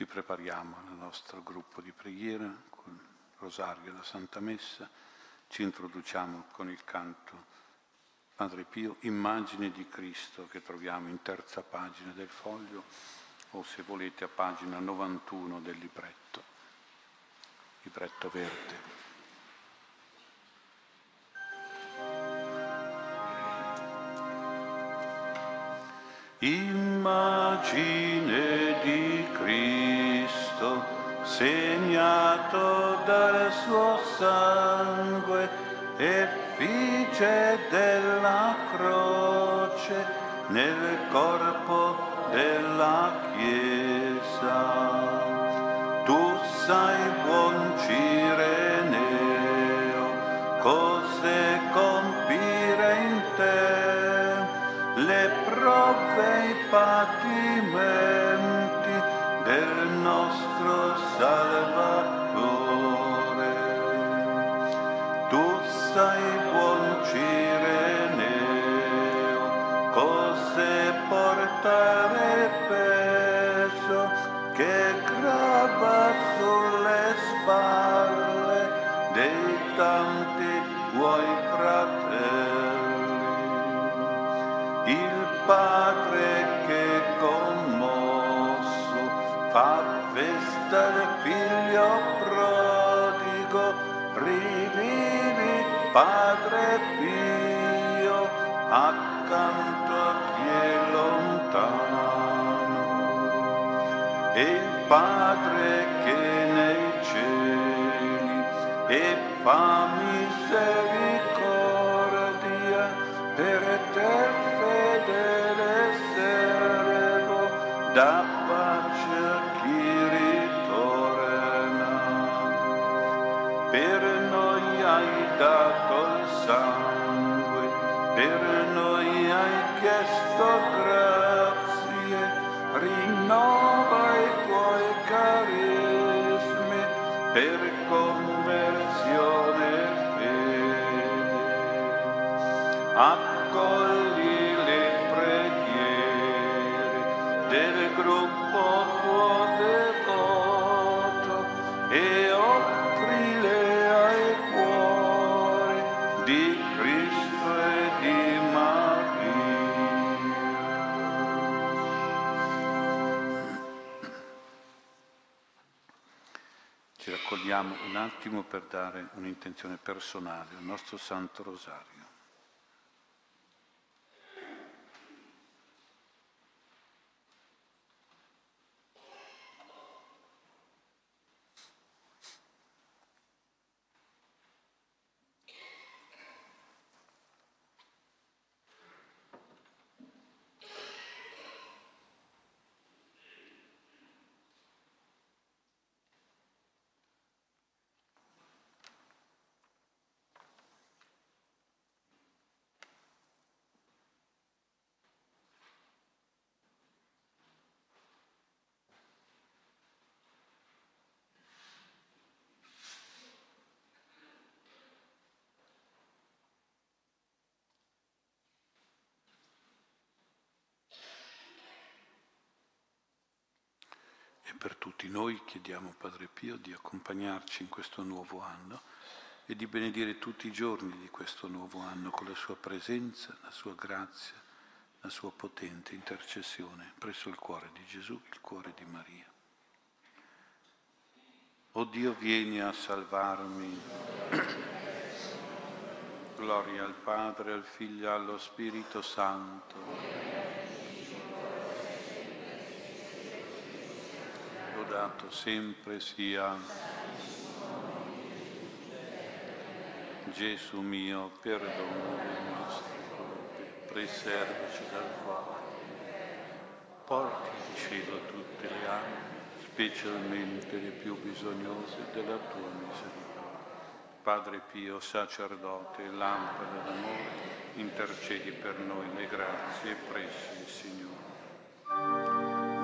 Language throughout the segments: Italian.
Ci prepariamo al nostro gruppo di preghiera con il rosario e la Santa Messa. Ci introduciamo con il canto Padre Pio, immagine di Cristo che troviamo in terza pagina del foglio o se volete a pagina 91 del libretto, libretto verde. Immagine di Cristo, segnato dal suo sangue, effigie della croce nel attimo per dare un'intenzione personale al nostro Santo Rosario. Per tutti noi chiediamo, Padre Pio, di accompagnarci in questo nuovo anno e di benedire tutti i giorni di questo nuovo anno con la sua presenza, la sua grazia, la sua potente intercessione presso il cuore di Gesù, il cuore di Maria. O Dio, vieni a salvarmi. Gloria al Padre, al Figlio allo Spirito Santo. Lodato sempre sia Gesù mio, perdona le nostre colpe, preservaci dal fuoco. Porti in cielo tutte le anime, specialmente le più bisognose della tua misericordia. Padre Pio, sacerdote lampada d'amore, intercedi per noi le grazie presso il Signore.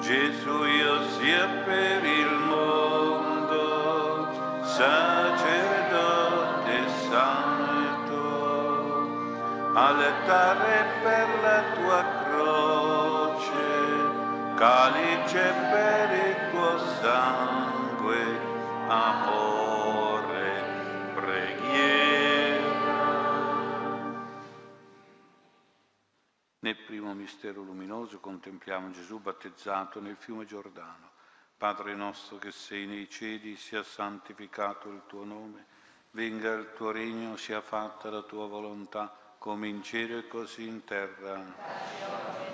Gesù io sia per il mondo, sacerdote santo, altare per la tua croce, calice per il tuo sangue sangue, primo mistero luminoso contempliamo Gesù battezzato nel fiume Giordano. Padre nostro che sei nei cieli, sia santificato il tuo nome, venga il tuo regno, sia fatta la tua volontà, come in cielo e così in terra.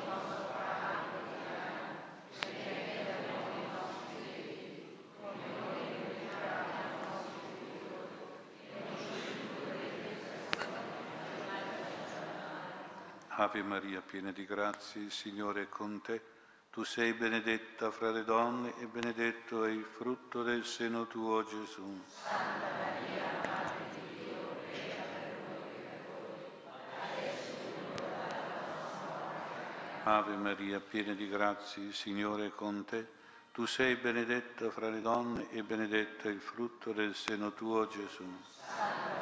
Ave Maria, piena di grazie, il Signore è con te. Tu sei benedetta fra le donne e benedetto è il frutto del seno tuo, Gesù. Santa Maria, Madre di Dio, prega per noi Ave Maria, piena di grazie, il Signore è con te. Tu sei benedetta fra le donne e benedetto è il frutto del seno tuo, Gesù. Santa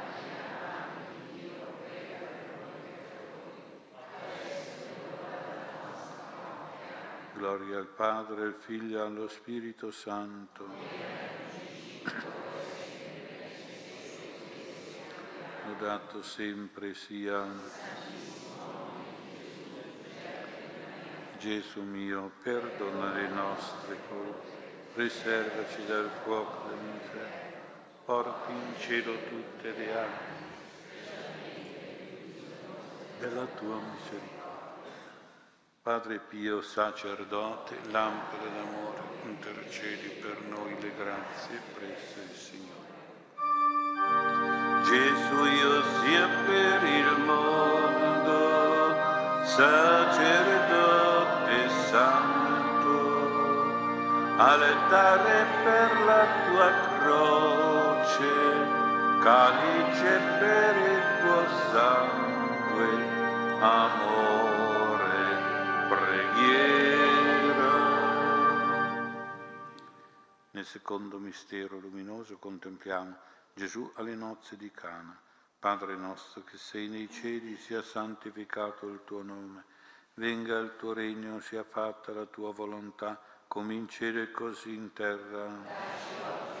Gloria al Padre, al Figlio e allo Spirito Santo. Lodato sempre sia Gesù mio, perdona le nostre colpe, preservaci dal fuoco dell'inferno, porti in cielo tutte le anime della tua misericordia. Padre Pio, sacerdote, lampada d'amore, intercedi per noi le grazie presso il Signore. Gesù io sia per il mondo, sacerdote santo, all'altare per la tua croce, calice per il tuo sangue, amore preghiera. Nel secondo mistero luminoso contempliamo Gesù alle nozze di Cana. Padre nostro che sei nei cieli, sia santificato il tuo nome. Venga il tuo regno, sia fatta la tua volontà, come in cielo e così in terra.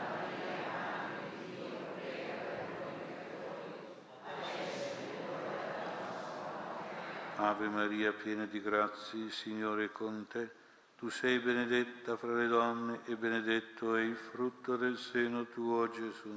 Ave Maria, piena di grazia, il Signore è con te. Tu sei benedetta fra le donne e benedetto è il frutto del seno tuo, Gesù.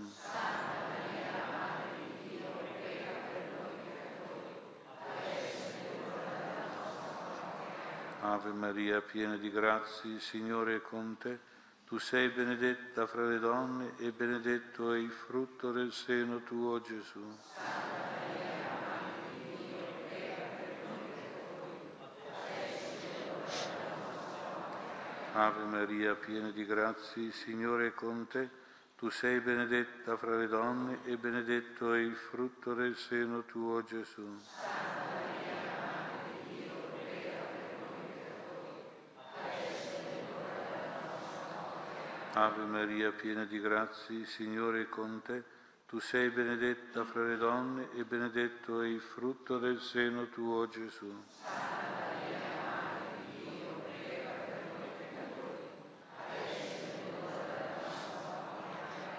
Ave Maria, piena di grazia, il Signore è con te. Tu sei benedetta fra le donne e benedetto è il frutto del seno tuo, Gesù. Ave Maria, piena di grazia, il Signore è con te. Tu sei benedetta fra le donne e benedetto è il frutto del seno tuo, Gesù. Ave Maria, piena di grazia, il Signore è con te. Tu sei benedetta fra le donne e benedetto è il frutto del seno tuo, Gesù.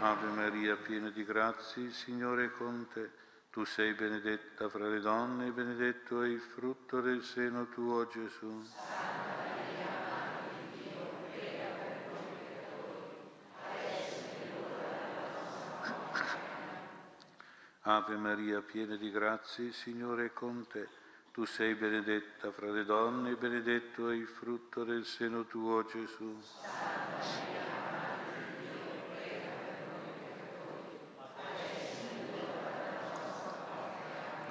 Ave Maria, piena di grazia, il Signore è con te. Tu sei benedetta fra le donne e benedetto è il frutto del seno tuo, Gesù. Ave Maria, piena di grazia, il Signore è con te. Tu sei benedetta fra le donne e benedetto è il frutto del seno tuo, Gesù.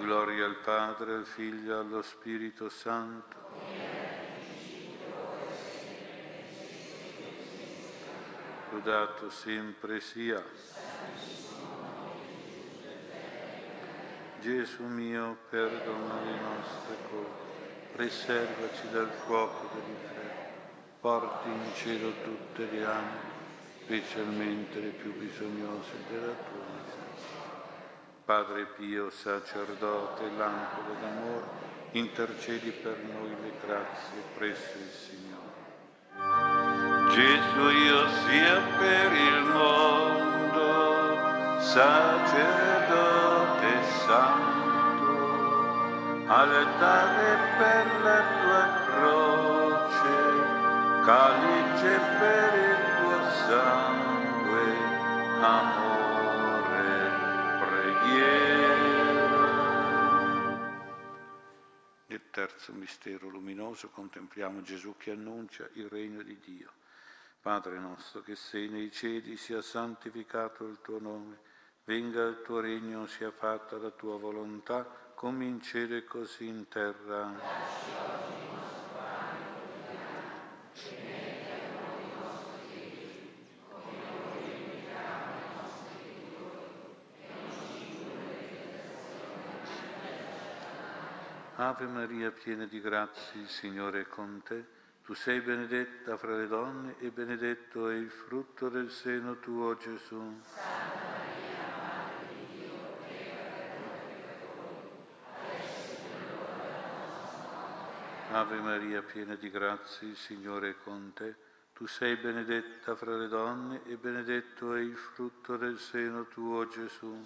Gloria al Padre, al Figlio allo Spirito Santo. Lodato sempre sia. Gesù mio, perdona le nostre colpe, preservaci dal fuoco dell'inferno, porti in cielo tutte le anime, specialmente le più bisognose della tua Padre Pio, sacerdote, lampo d'amore, intercedi per noi le grazie presso il Signore. Gesù io sia per il mondo, sacerdote santo, altare per la tua croce, calice per il tuo sangue, amore terzo mistero luminoso contempliamo Gesù che annuncia il regno di Dio. Padre nostro che sei nei cieli, sia santificato il tuo nome, venga il tuo regno, sia fatta la tua volontà, come in cielo e così in terra. Ave Maria, piena di grazia, il Signore è con te. Tu sei benedetta fra le donne e benedetto è il frutto del seno tuo, Gesù. Ave Maria, piena di grazia, il Signore è con te. Tu sei benedetta fra le donne e benedetto è il frutto del seno tuo, Gesù.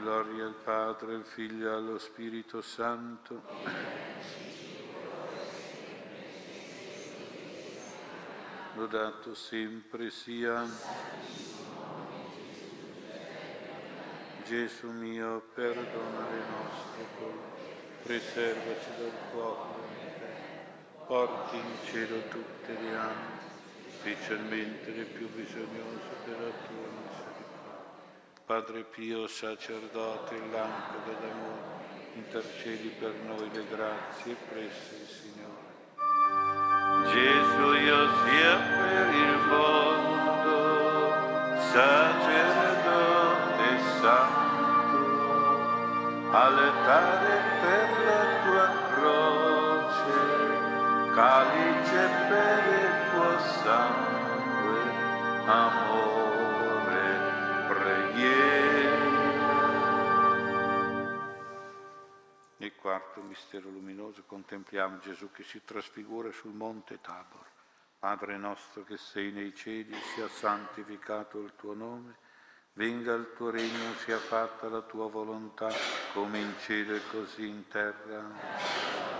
Gloria al Padre, al Figlio e allo Spirito Santo. Lodato sempre sia Gesù mio, perdona le nostre colpe, preservaci dal fuoco porti in cielo tutte le anime, specialmente le più bisognose della tua misericordia. Padre Pio, sacerdote e lampada d'amore, intercedi per noi le grazie presso il Signore. Gesù io sia per il mondo, sacerdote santo, all'altare per la tua croce, calice per il tuo sangue, amore. Quarto mistero luminoso contempliamo Gesù che si trasfigura sul monte Tabor. Padre nostro che sei nei cieli, sia santificato il tuo nome, venga il tuo regno, sia fatta la tua volontà, come in cielo e così in terra.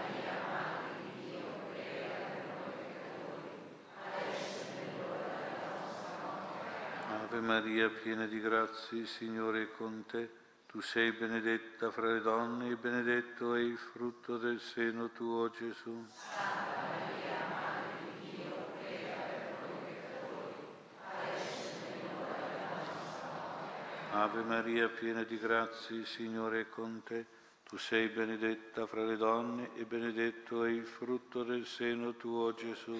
Ave Maria, piena di grazia, il Signore è con te. Tu sei benedetta fra le donne e benedetto è il frutto del seno tuo, Gesù. Ave Maria, piena di grazia, il Signore è con te. Tu sei benedetta fra le donne e benedetto è il frutto del seno tuo, Gesù.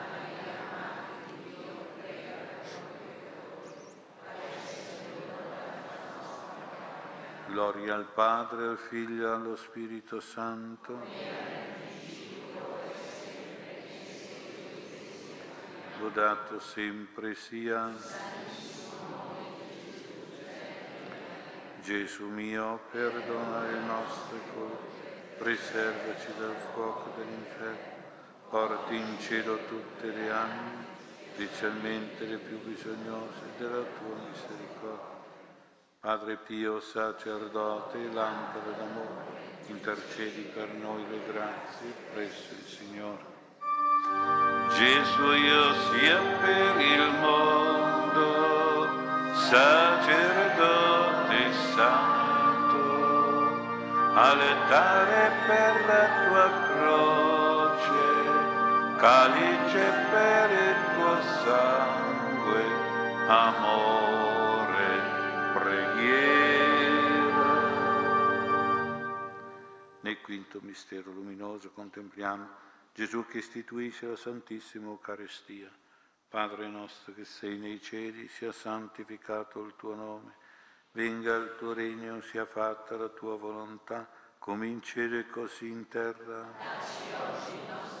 Gloria al Padre, al Figlio e allo Spirito Santo. Lodato sempre sia. Gesù mio, perdona le nostre colpe, preservaci dal fuoco dell'inferno, porti in cielo tutte le anime, specialmente le più bisognose della tua misericordia. Padre Pio, sacerdote, lampada d'amore, intercedi per noi le grazie presso il Signore. Gesù io sia per il mondo, sacerdote santo, allettare per la tua croce, calice per il tuo sangue, amore Nel quinto mistero luminoso contempliamo Gesù che istituisce la Santissima Eucaristia. Padre nostro che sei nei cieli, sia santificato il tuo nome, venga il tuo regno, sia fatta la tua volontà, come in cielo e così in terra. Dacci oggi il nostro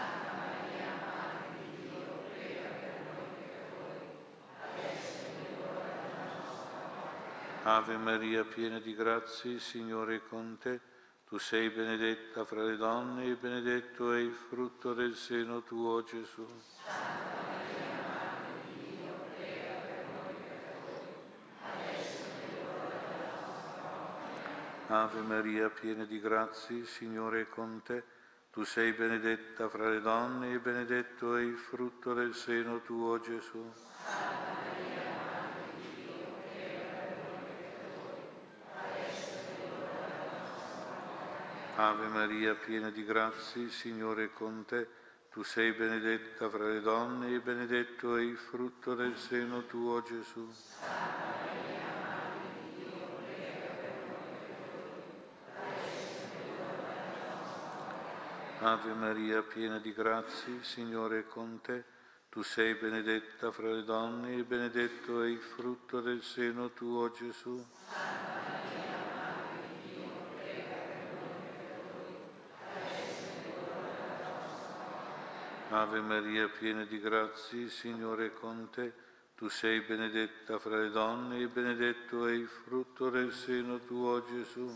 Ave Maria, piena di grazia, il Signore è con te. Tu sei benedetta fra le donne e benedetto è il frutto del seno tuo, Gesù. Ave Maria, piena di grazia, il Signore è con te. Tu sei benedetta fra le donne e benedetto è il frutto del seno tuo, Gesù. Ave Maria, piena di grazia, il Signore è con te. Tu sei benedetta fra le donne e benedetto è il frutto del seno tuo, Gesù. Ave Maria, piena di grazie, Signore è con te. Tu sei benedetta fra le donne e benedetto è il frutto del seno tuo, Gesù. Ave Maria, piena di grazie, Signore è con te. Tu sei benedetta fra le donne e benedetto è il frutto del seno tuo, Gesù.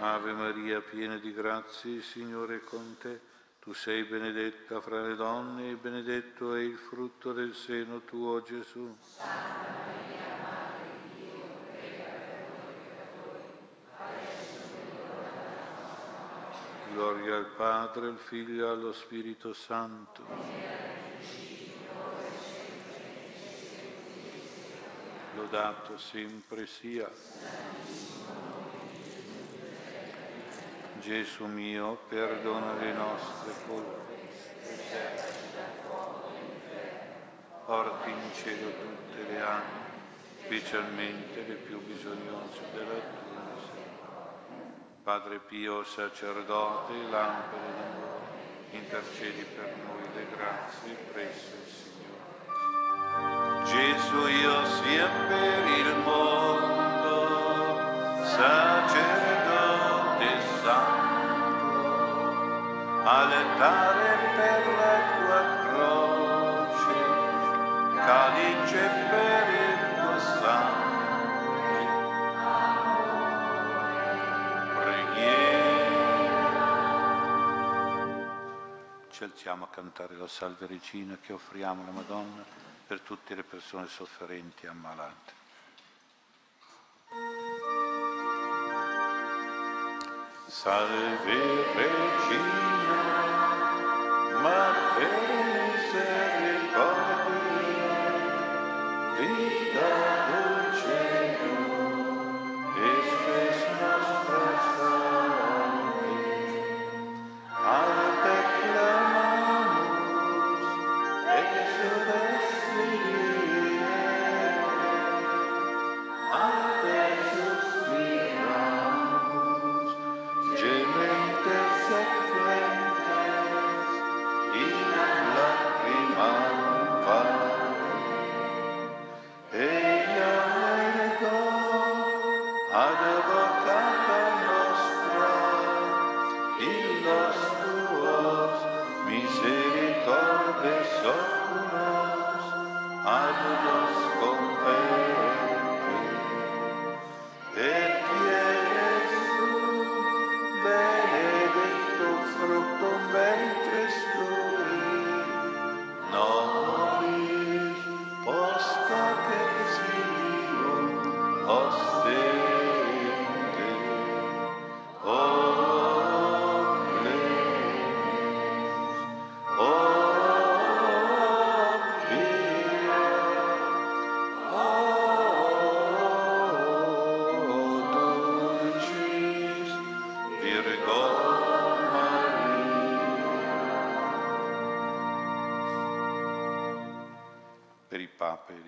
Ave Maria, piena di grazie, Signore è con te. Tu sei benedetta fra le donne e benedetto è il frutto del seno tuo, Gesù. Gloria al Padre, al Figlio e allo Spirito Santo. Lodato sempre sia. Gesù mio, perdona le nostre colpe, porti in cielo tutte le anime, specialmente le più bisognose della tua. Padre Pio, sacerdote, lampade d'amore, intercedi per noi le grazie presso il Signore. Gesù io sia per il mondo, sacerdote allentare per Ci alziamo a cantare la Salve Regina che offriamo alla Madonna per tutte le persone sofferenti e ammalate. Salve Regina, Mater misericordia, vita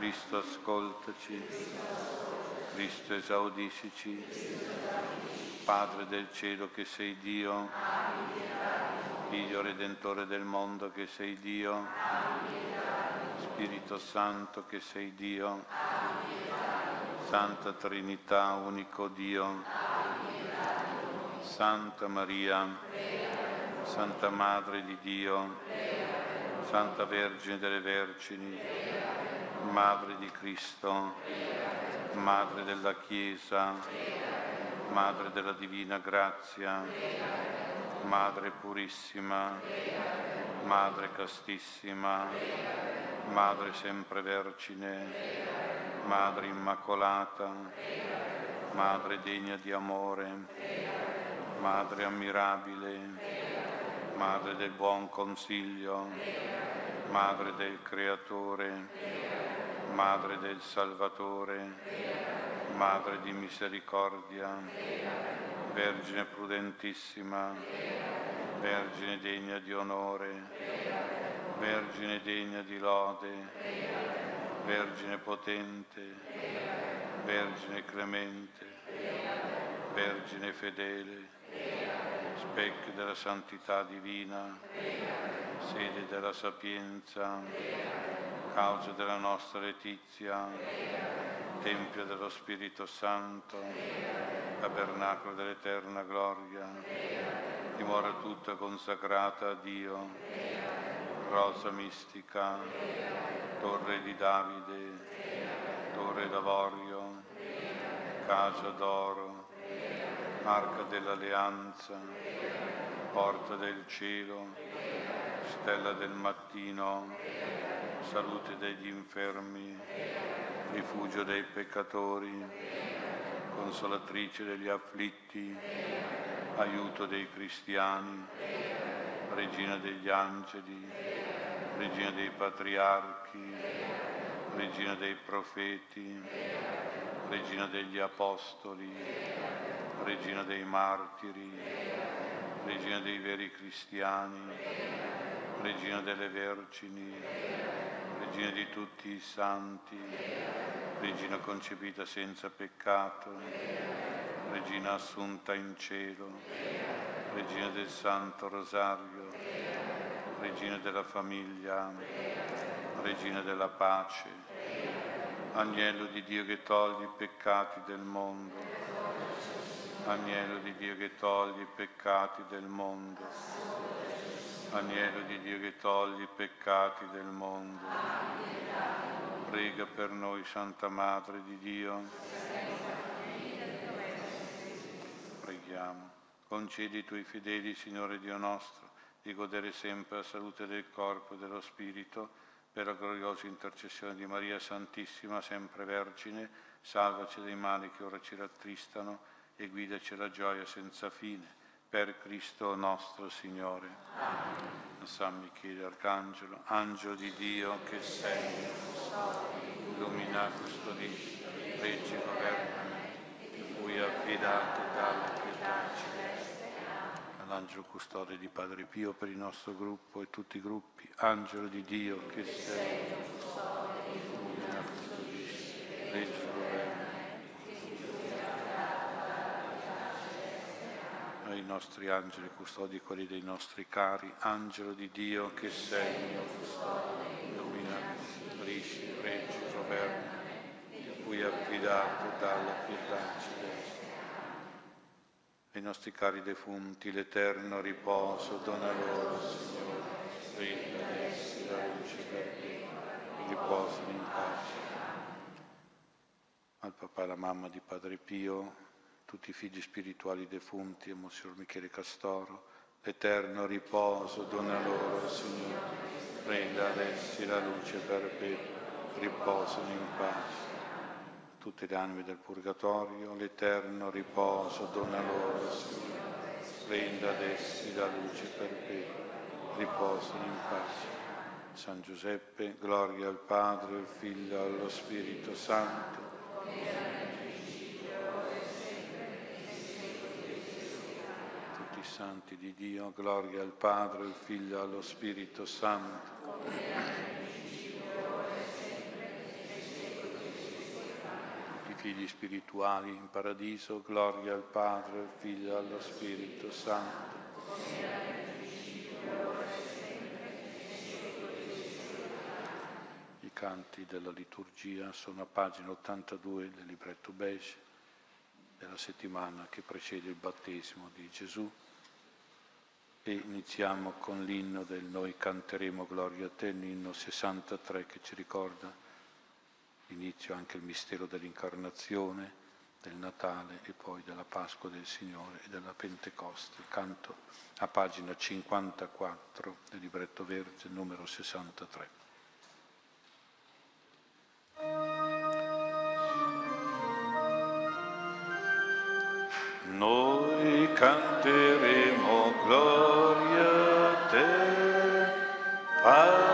Cristo, ascoltaci. Cristo esaudiscici, Padre del cielo che sei Dio, Figlio Redentore del mondo che sei Dio, Spirito Santo che sei Dio, Santa Trinità, unico Dio, Santa Maria, Santa Madre di Dio, Santa Vergine delle Vergini, Madre di Cristo, Madre della Chiesa, Madre della Divina Grazia, Madre Purissima, Madre Castissima, Madre Sempre Vergine, Madre Immacolata, Madre degna di amore, Madre ammirabile, Madre del buon consiglio, Madre del Creatore, Madre del Salvatore, Madre di misericordia, Vergine prudentissima, Vergine degna di onore, Vergine degna di lode, Vergine potente, Vergine clemente, Vergine fedele, specchio della santità divina, sede della sapienza, causa della nostra letizia, Tempio dello Spirito Santo, tabernacolo dell'eterna gloria, dimora tutta consacrata a Dio, rosa mistica, torre di Davide, torre d'avorio, casa d'oro, arca dell'alleanza, porta del cielo, stella del mattino, salute degli infermi, rifugio dei peccatori, consolatrice degli afflitti, aiuto dei cristiani, regina degli angeli, regina dei patriarchi, regina dei profeti, regina degli apostoli, regina dei martiri, regina dei veri cristiani, regina delle vergini, regina di tutti i santi, regina concepita senza peccato, regina assunta in cielo, regina del Santo Rosario, Regina della famiglia, Regina della pace, Agnello di Dio che togli i peccati del mondo, Agnello di Dio che togli i peccati del mondo, Agnello di Dio che togli i peccati del mondo. Prega per noi, Santa Madre di Dio. Preghiamo. Concedi ai tuoi fedeli, Signore Dio nostro di godere sempre la salute del corpo e dello spirito, per la gloriosa intercessione di Maria Santissima, sempre Vergine, salvaci dai mali che ora ci rattristano e guidaci alla gioia senza fine. Per Cristo nostro Signore. Amen. San Michele Arcangelo, angelo di Dio che sei, illumina, custodisci, reggi, governa, cui affidate dalle pietà l'angelo custode di Padre Pio per il nostro gruppo e tutti i gruppi, angelo di Dio che sei, legge governo, ai nostri angeli custodi quelli dei nostri cari, angelo di Dio che sei, mio custode, illumina, risci, reggi, governo, cui affidato dalla pietà celeste ai nostri cari defunti l'eterno riposo, dona loro, Signore, ad essi la luce per te, riposano in pace. Al papà e alla mamma di Padre Pio, tutti i figli spirituali defunti e Monsignor Michele Castoro, l'eterno riposo, dona loro, Signore, renda ad essi la luce perpetua, riposano in pace tutte le anime del purgatorio, l'eterno riposo dona loro, Signore. Renda ad essi la luce perpetua, riposano in pace. San Giuseppe, gloria al Padre, al Figlio allo Spirito Santo. Tutti i santi di Dio, gloria al Padre, al Figlio e allo Spirito Santo figli spirituali in paradiso, gloria al Padre, al Figlio e allo Spirito Santo. I canti della liturgia sono a pagina 82 del libretto beige della settimana che precede il battesimo di Gesù e iniziamo con l'inno del Noi canteremo Gloria a te, l'inno 63 che ci ricorda inizio anche il mistero dell'incarnazione, del Natale e poi della Pasqua del Signore e della Pentecoste. Canto a pagina 54 del libretto verde numero 63. Noi canteremo gloria a te, Padre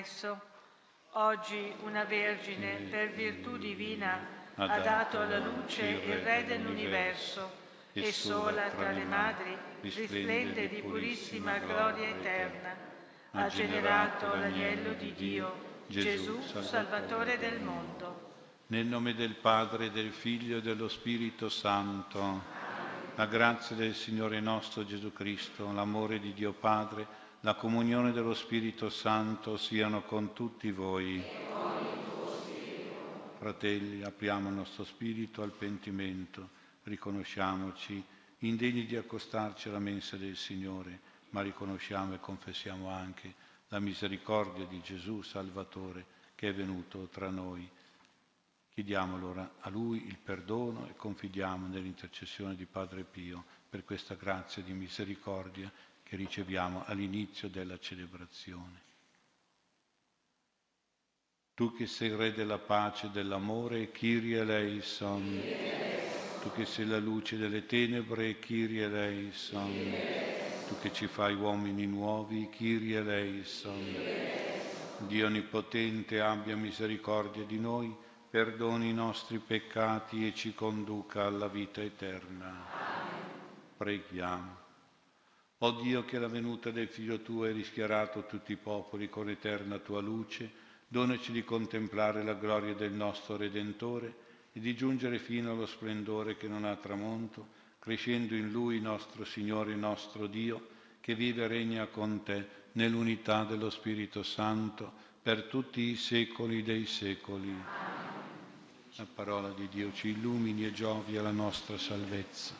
all'ingresso. Oggi una Vergine, per virtù divina, ha dato alla luce il Re dell'universo e sola tra le madri risplende di purissima gloria eterna. ha generato l'agnello di Dio, Gesù, Salvatore del mondo. Nel nome del Padre, del Figlio e dello Spirito Santo, la grazia del Signore nostro Gesù Cristo, l'amore di Dio Padre, la comunione dello Spirito Santo siano con tutti voi. Fratelli, apriamo il nostro spirito al pentimento, riconosciamoci indegni di accostarci alla mensa del Signore ma riconosciamo e confessiamo anche la misericordia di Gesù Salvatore che è venuto tra noi. Chiediamo allora a Lui il perdono e confidiamo nell'intercessione di Padre Pio per questa grazia di misericordia che riceviamo all'inizio della celebrazione. Tu che sei Re della pace e dell'amore, Kyrie eleison. Tu che sei la luce delle tenebre, Kyrie eleison tu che ci fai uomini nuovi, Kyrie eleison. Dio Onnipotente abbia misericordia di noi, perdoni i nostri peccati e ci conduca alla vita eterna. Preghiamo. O Dio che la venuta del Figlio tuo hai rischiarato tutti i popoli con eterna tua luce, donaci di contemplare la gloria del nostro Redentore e di giungere fino allo splendore che non ha tramonto crescendo in Lui nostro Signore e nostro Dio, che vive e regna con te nell'unità dello Spirito Santo per tutti i secoli dei secoli. La parola di Dio ci illumini e giovi alla nostra salvezza.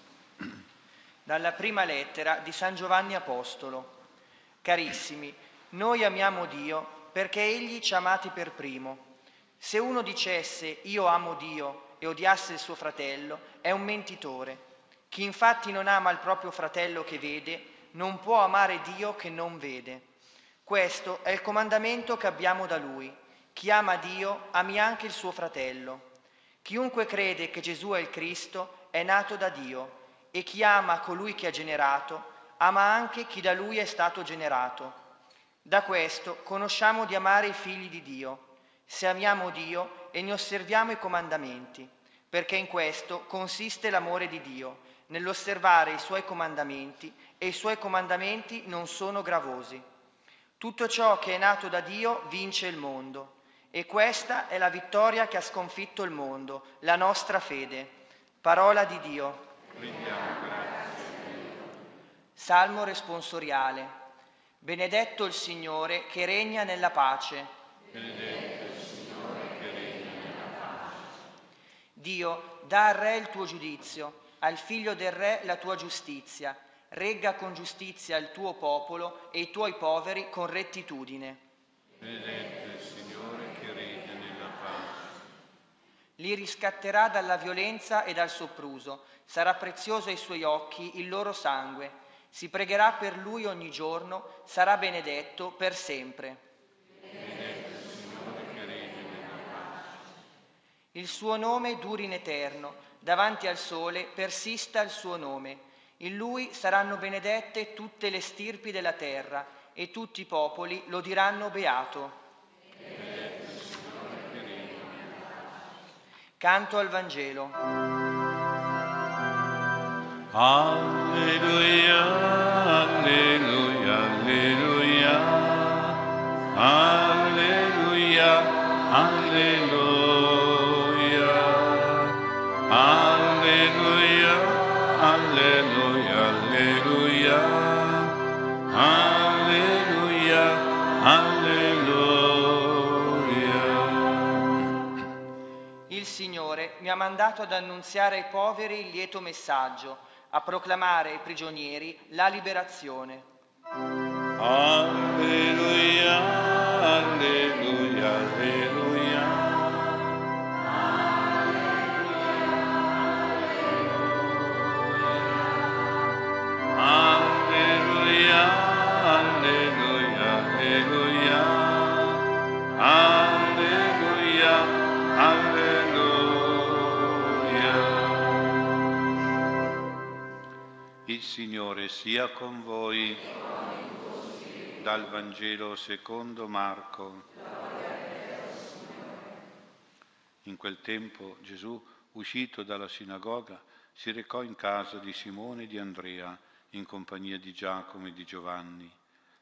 Dalla prima lettera di San Giovanni Apostolo. Carissimi, noi amiamo Dio perché Egli ci ha amati per primo. Se uno dicesse io amo Dio e odiasse il suo fratello, è un mentitore. Chi infatti non ama il proprio fratello che vede, non può amare Dio che non vede. Questo è il comandamento che abbiamo da Lui. Chi ama Dio ami anche il suo fratello. Chiunque crede che Gesù è il Cristo è nato da Dio e chi ama colui che ha generato ama anche chi da Lui è stato generato. Da questo conosciamo di amare i figli di Dio, se amiamo Dio e ne osserviamo i comandamenti, perché in questo consiste l'amore di Dio nell'osservare i suoi comandamenti e i suoi comandamenti non sono gravosi. Tutto ciò che è nato da Dio vince il mondo e questa è la vittoria che ha sconfitto il mondo, la nostra fede. Parola di Dio. Salmo responsoriale. Benedetto il Signore che regna nella pace. Benedetto il Signore che regna nella pace. Dio, dà al Re il tuo giudizio al figlio del re la tua giustizia, regga con giustizia il tuo popolo e i tuoi poveri con rettitudine. Benedetto il Signore che regna nella pace. Li riscatterà dalla violenza e dal sopruso, sarà prezioso ai suoi occhi il loro sangue, si pregherà per lui ogni giorno, sarà benedetto per sempre. Il suo nome duri in eterno davanti al sole persista il suo nome. In lui saranno benedette tutte le stirpi della terra e tutti i popoli lo diranno beato. Canto al Vangelo. Alleluia, alleluia, alleluia, alleluia, alleluia. Mandato ad annunziare ai poveri il lieto messaggio, a proclamare ai prigionieri la liberazione. Alleluia, alleluia, Signore sia con voi. Dal Vangelo secondo Marco. In quel tempo Gesù, uscito dalla sinagoga, si recò in casa di Simone e di Andrea in compagnia di Giacomo e di Giovanni.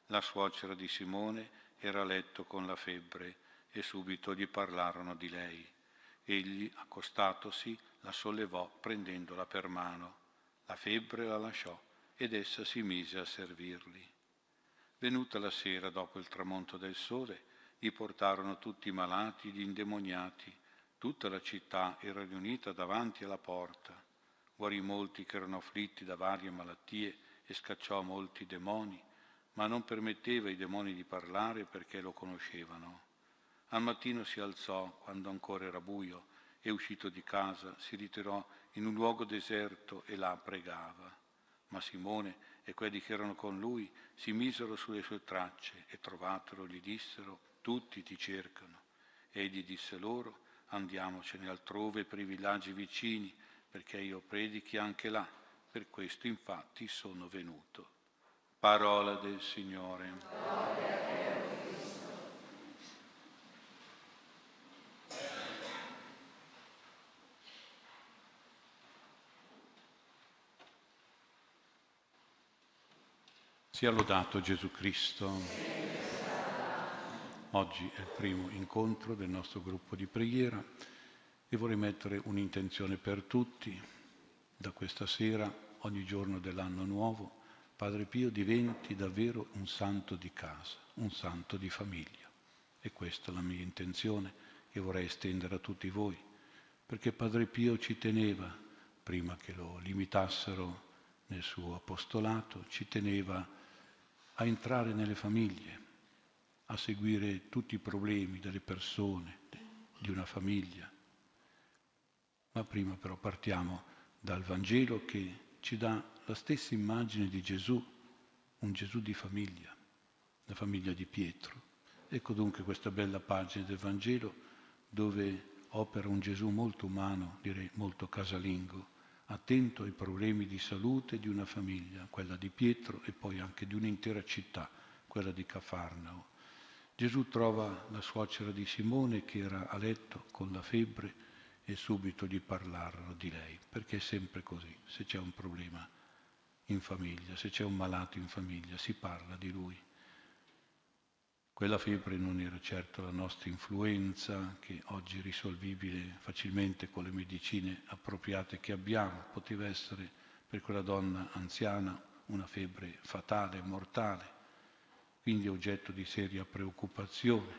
la suocera di Simone era a letto con la febbre e subito gli parlarono di lei. Egli, accostatosi, la sollevò prendendola per mano. La febbre la lasciò ed essa si mise a servirli. Venuta la sera dopo il tramonto del sole, gli portarono tutti i malati e gli indemoniati. Tutta la città era riunita davanti alla porta. Guarì molti che erano afflitti da varie malattie e scacciò molti demoni, ma non permetteva ai demoni di parlare perché lo conoscevano. Al mattino si alzò, quando ancora era buio, e uscito di casa si ritirò in un luogo deserto e là pregava. Ma Simone e quelli che erano con lui si misero sulle sue tracce e trovatelo gli dissero, tutti ti cercano. Egli disse loro, andiamocene altrove per i villaggi vicini, perché io predichi anche là. Per questo infatti sono venuto. Parola del Signore. Sia lodato Gesù Cristo. Oggi è il primo incontro del nostro gruppo di preghiera e vorrei mettere un'intenzione per tutti. Da questa sera, ogni giorno dell'anno nuovo, Padre Pio diventi davvero un santo di casa, un santo di famiglia. E questa è la mia intenzione che vorrei estendere a tutti voi, perché Padre Pio ci teneva, prima che lo limitassero nel suo apostolato, ci teneva a entrare nelle famiglie, a seguire tutti i problemi delle persone, di una famiglia. Ma prima però partiamo dal Vangelo che ci dà la stessa immagine di Gesù, un Gesù di famiglia, la famiglia di Pietro. Ecco dunque questa bella pagina del Vangelo dove opera un Gesù molto umano, direi molto casalingo, attento ai problemi di salute di una famiglia, quella di Pietro e poi anche di un'intera città, quella di Cafarnao. Gesù trova la suocera di Simone che era a letto con la febbre e subito gli parlarono di lei, perché è sempre così, se c'è un problema in famiglia, se c'è un malato in famiglia, si parla di lui. Quella febbre non era certo la nostra influenza, che oggi è risolvibile facilmente con le medicine appropriate che abbiamo, poteva essere per quella donna anziana una febbre fatale, mortale, quindi oggetto di seria preoccupazione.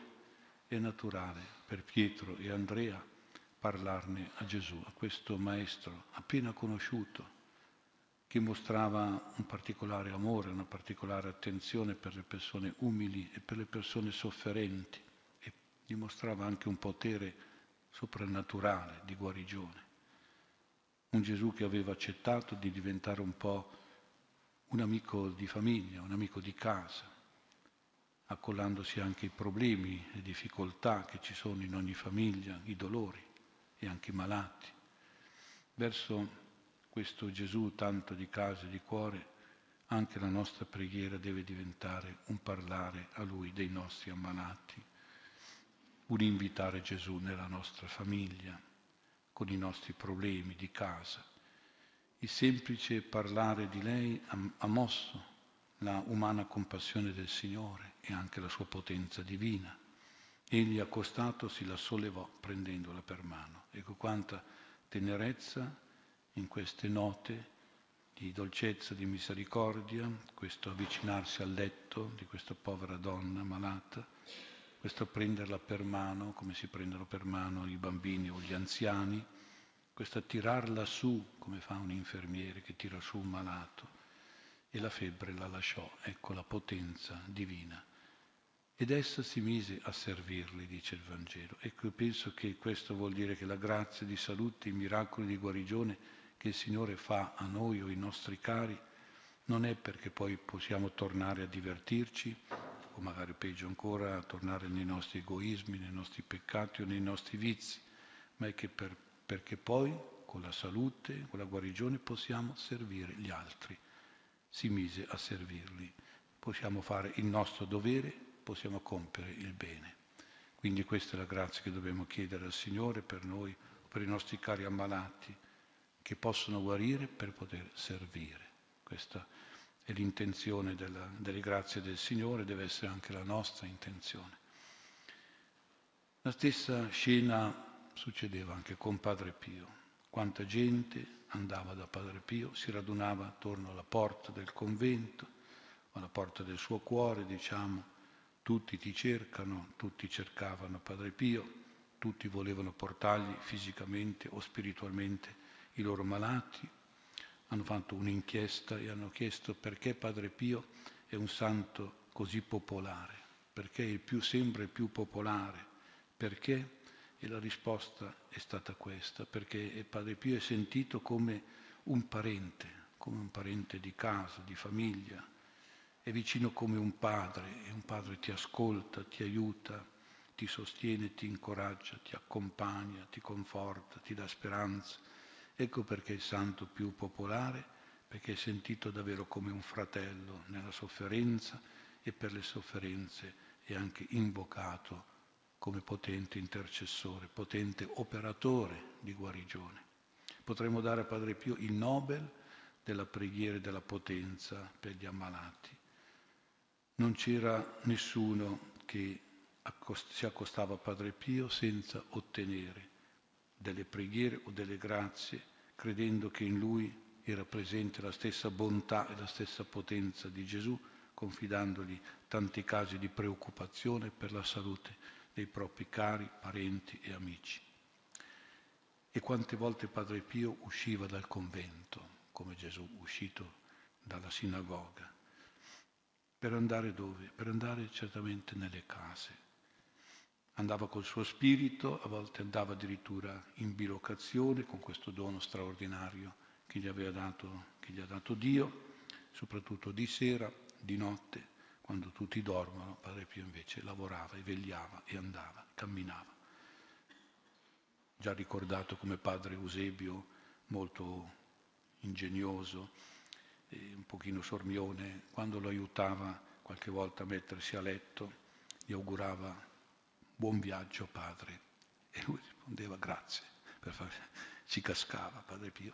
È naturale per Pietro e Andrea parlarne a Gesù, a questo maestro appena conosciuto che mostrava un particolare amore, una particolare attenzione per le persone umili e per le persone sofferenti e dimostrava anche un potere soprannaturale di guarigione. Un Gesù che aveva accettato di diventare un po' un amico di famiglia, un amico di casa, accollandosi anche i problemi, le difficoltà che ci sono in ogni famiglia, i dolori e anche i malati. Verso questo Gesù tanto di casa e di cuore, anche la nostra preghiera deve diventare un parlare a Lui dei nostri ammalati, un invitare Gesù nella nostra famiglia, con i nostri problemi di casa. Il semplice parlare di lei ha mosso la umana compassione del Signore e anche la sua potenza divina. Egli accostatosi la sollevò prendendola per mano. Ecco quanta tenerezza in queste note di dolcezza, di misericordia, questo avvicinarsi al letto di questa povera donna malata, questo prenderla per mano, come si prendono per mano i bambini o gli anziani, questo tirarla su, come fa un infermiere che tira su un malato, e la febbre la lasciò, ecco la potenza divina. Ed essa si mise a servirli, dice il Vangelo. Ecco, penso che questo vuol dire che la grazia di salute, i miracoli di guarigione, che il Signore fa a noi o ai nostri cari non è perché poi possiamo tornare a divertirci o magari peggio ancora a tornare nei nostri egoismi, nei nostri peccati o nei nostri vizi, ma è che per, perché poi con la salute, con la guarigione possiamo servire gli altri. Si mise a servirli. Possiamo fare il nostro dovere, possiamo compiere il bene. Quindi questa è la grazia che dobbiamo chiedere al Signore per noi, per i nostri cari ammalati che possono guarire per poter servire. Questa e l'intenzione della, delle grazie del Signore deve essere anche la nostra intenzione. La stessa scena succedeva anche con Padre Pio. Quanta gente andava da Padre Pio, si radunava attorno alla porta del convento, alla porta del suo cuore, diciamo, tutti ti cercano, tutti cercavano Padre Pio, tutti volevano portargli fisicamente o spiritualmente i loro malati, hanno fatto un'inchiesta e hanno chiesto perché Padre Pio è un santo così popolare, perché il più sembra il più popolare, perché? E la risposta è stata questa, perché Padre Pio è sentito come un parente, come un parente di casa, di famiglia, è vicino come un padre e un padre ti ascolta, ti aiuta, ti sostiene, ti incoraggia, ti accompagna, ti conforta, ti dà speranza Ecco perché il santo più popolare, perché è sentito davvero come un fratello nella sofferenza e per le sofferenze è anche invocato come potente intercessore, potente operatore di guarigione. Potremmo dare a Padre Pio il Nobel della preghiera e della potenza per gli ammalati. Non c'era nessuno che si accostava a Padre Pio senza ottenere delle preghiere o delle grazie credendo che in lui era presente la stessa bontà e la stessa potenza di Gesù, confidandogli tanti casi di preoccupazione per la salute dei propri cari, parenti e amici. E quante volte Padre Pio usciva dal convento, come Gesù uscito dalla sinagoga, per andare dove? Per andare certamente nelle case, andava col suo spirito, a volte andava addirittura in bilocazione con questo dono straordinario che gli, aveva dato, che gli ha dato Dio, soprattutto di sera, di notte, quando tutti dormono, Padre Pio invece lavorava e vegliava e andava, camminava. Già ricordato come Padre Eusebio, molto ingegnoso, un pochino sormione, quando lo aiutava qualche volta a mettersi a letto, gli augurava buon viaggio padre. E lui rispondeva grazie, fare... ci cascava Padre Pio.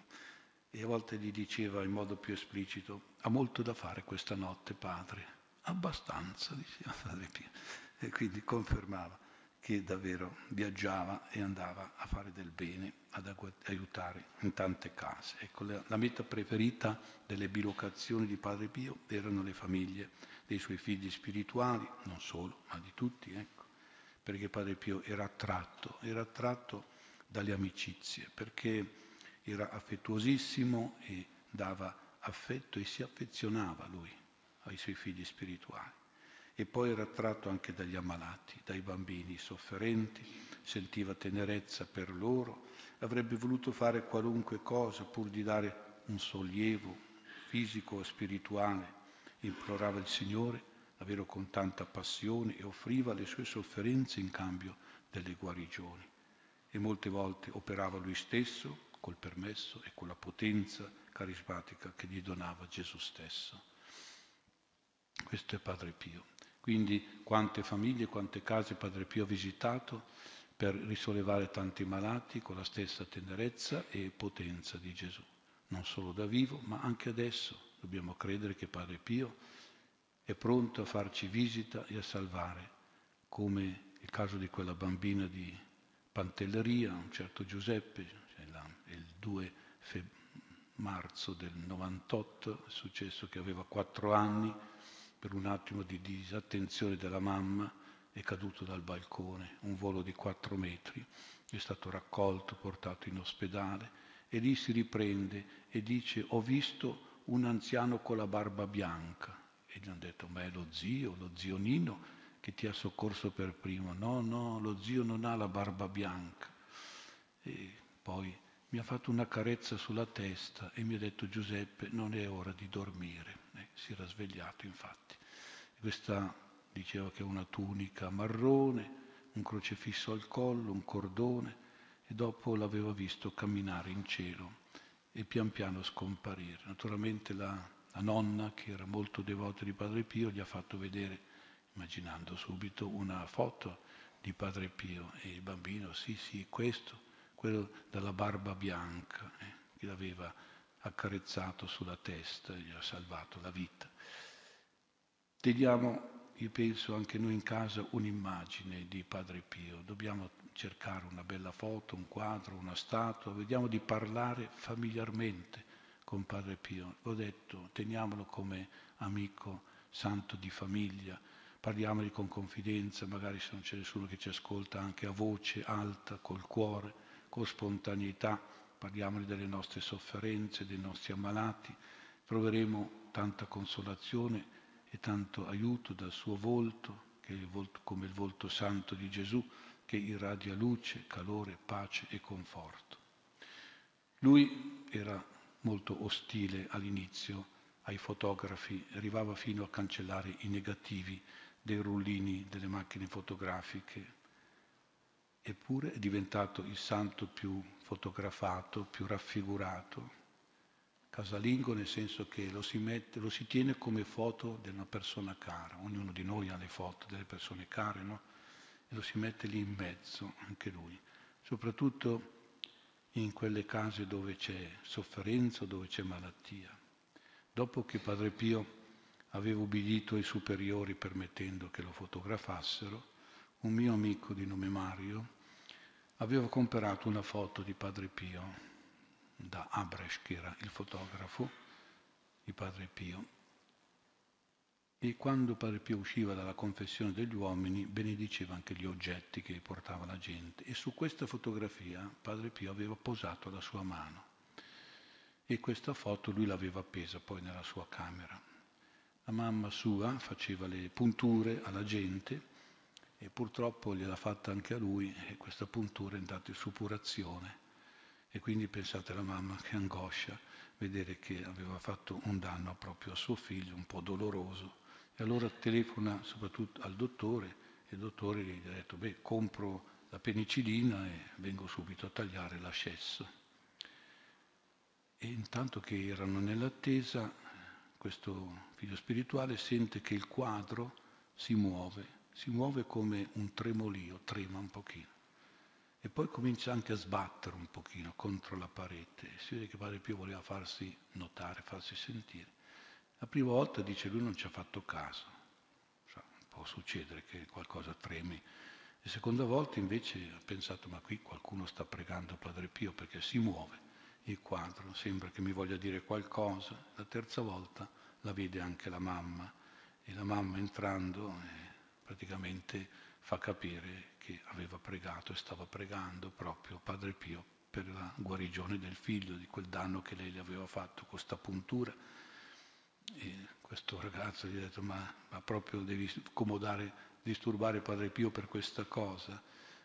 E a volte gli diceva in modo più esplicito, ha molto da fare questa notte padre. Abbastanza, diceva Padre Pio. E quindi confermava che davvero viaggiava e andava a fare del bene, ad aiutare in tante case. Ecco, la, meta preferita delle bilocazioni di Padre Pio erano le famiglie dei suoi figli spirituali, non solo, ma di tutti. Ecco perché Padre Pio era attratto, era attratto dalle amicizie, perché era affettuosissimo e dava affetto e si affezionava lui ai suoi figli spirituali. E poi era attratto anche dagli ammalati, dai bambini sofferenti, sentiva tenerezza per loro, avrebbe voluto fare qualunque cosa pur di dare un sollievo fisico o spirituale, implorava il Signore davvero con tanta passione e offriva le sue sofferenze in cambio delle guarigioni. E molte volte operava lui stesso col permesso e con la potenza carismatica che gli donava Gesù stesso. Questo è Padre Pio. Quindi quante famiglie, quante case Padre Pio ha visitato per risollevare tanti malati con la stessa tenerezza e potenza di Gesù. Non solo da vivo, ma anche adesso dobbiamo credere che Padre Pio è pronto a farci visita e a salvare, come il caso di quella bambina di Pantelleria, un certo Giuseppe, cioè il 2 feb- marzo del 98, è successo che aveva quattro anni, per un attimo di disattenzione della mamma è caduto dal balcone, un volo di quattro metri, è stato raccolto, portato in ospedale e lì si riprende e dice ho visto un anziano con la barba bianca e gli hanno detto, ma è lo zio, lo zio Nino che ti ha soccorso per primo. No, no, lo zio non ha la barba bianca. E poi mi ha fatto una carezza sulla testa e mi ha detto Giuseppe, non è ora di dormire. Eh, si era svegliato infatti. Questa diceva che è una tunica marrone, un crocefisso al collo, un cordone e dopo l'aveva visto camminare in cielo e pian piano scomparire. Naturalmente la la nonna, che era molto devota di Padre Pio, gli ha fatto vedere, immaginando subito, una foto di Padre Pio e il bambino, sì, sì, questo, quello dalla barba bianca, eh, che l'aveva accarezzato sulla testa e gli ha salvato la vita. Teniamo, io penso, anche noi in casa un'immagine di Padre Pio. Dobbiamo cercare una bella foto, un quadro, una statua, vediamo di parlare familiarmente con Padre Pio. Ho detto, teniamolo come amico santo di famiglia, parliamoli con confidenza, magari se non c'è nessuno che ci ascolta anche a voce alta, col cuore, con spontaneità, parliamoli delle nostre sofferenze, dei nostri ammalati, troveremo tanta consolazione e tanto aiuto dal suo volto, che è il volto, come il volto santo di Gesù, che irradia luce, calore, pace e conforto. Lui era molto ostile all'inizio ai fotografi, arrivava fino a cancellare i negativi dei rullini delle macchine fotografiche, eppure è diventato il santo più fotografato, più raffigurato. Casalingo nel senso che lo si, mette, lo si tiene come foto di una persona cara, ognuno di noi ha le foto delle persone care, no? E lo si mette lì in mezzo, anche lui, soprattutto in quelle case dove c'è sofferenza, dove c'è malattia. Dopo che Padre Pio aveva ubbidito ai superiori permettendo che lo fotografassero, un mio amico di nome Mario aveva comprato una foto di Padre Pio da Abresh, che era il fotografo di Padre Pio. E quando Padre Pio usciva dalla confessione degli uomini, benediceva anche gli oggetti che portava la gente. E su questa fotografia Padre Pio aveva posato la sua mano e questa foto lui l'aveva appesa poi nella sua camera. La mamma sua faceva le punture alla gente e purtroppo gliel'ha fatta anche a lui e questa puntura è andata in suppurazione. E quindi pensate alla mamma che angoscia vedere che aveva fatto un danno proprio a suo figlio, un po' doloroso. E allora telefona soprattutto al dottore e il dottore gli ha detto, beh, compro la penicillina e vengo subito a tagliare l'ascesso. E intanto che erano nell'attesa, questo figlio spirituale sente che il quadro si muove, si muove come un tremolio, trema un pochino. E poi comincia anche a sbattere un pochino contro la parete. Si vede che Padre Pio voleva farsi notare, farsi sentire. La prima volta dice lui non ci ha fatto caso. Cioè, può succedere che qualcosa tremi. La seconda volta invece ha pensato ma qui qualcuno sta pregando Padre Pio perché si muove il quadro, sembra che mi voglia dire qualcosa. La terza volta la vede anche la mamma e la mamma entrando eh, praticamente fa capire che aveva pregato e stava pregando proprio Padre Pio per la guarigione del figlio, di quel danno che lei gli aveva fatto con questa puntura. E questo ragazzo gli ha detto ma, ma proprio devi scomodare, disturbare Padre Pio per questa cosa.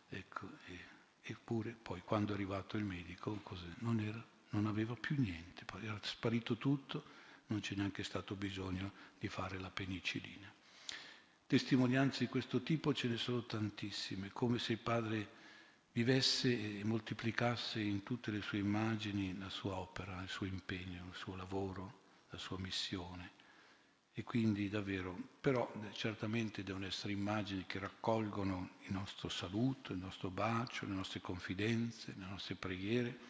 Ecco, e, eppure poi quando è arrivato il medico non era non aveva più niente, era sparito tutto, non c'è neanche stato bisogno di fare la penicillina. Testimonianze di questo tipo ce ne sono tantissime, come se il padre vivesse e moltiplicasse in tutte le sue immagini la sua opera, il suo impegno, il suo lavoro, la sua missione. E quindi davvero, però certamente devono essere immagini che raccolgono il nostro saluto, il nostro bacio, le nostre confidenze, le nostre preghiere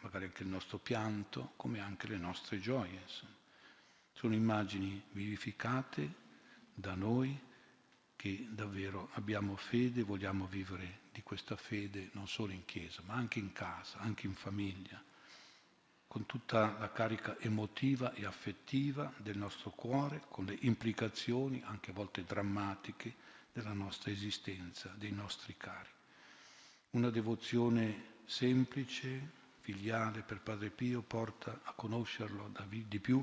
magari anche il nostro pianto, come anche le nostre gioie. Insomma. Sono immagini vivificate da noi che davvero abbiamo fede, vogliamo vivere di questa fede non solo in chiesa, ma anche in casa, anche in famiglia, con tutta la carica emotiva e affettiva del nostro cuore, con le implicazioni anche a volte drammatiche della nostra esistenza, dei nostri cari. Una devozione semplice, filiale per Padre Pio porta a conoscerlo di più,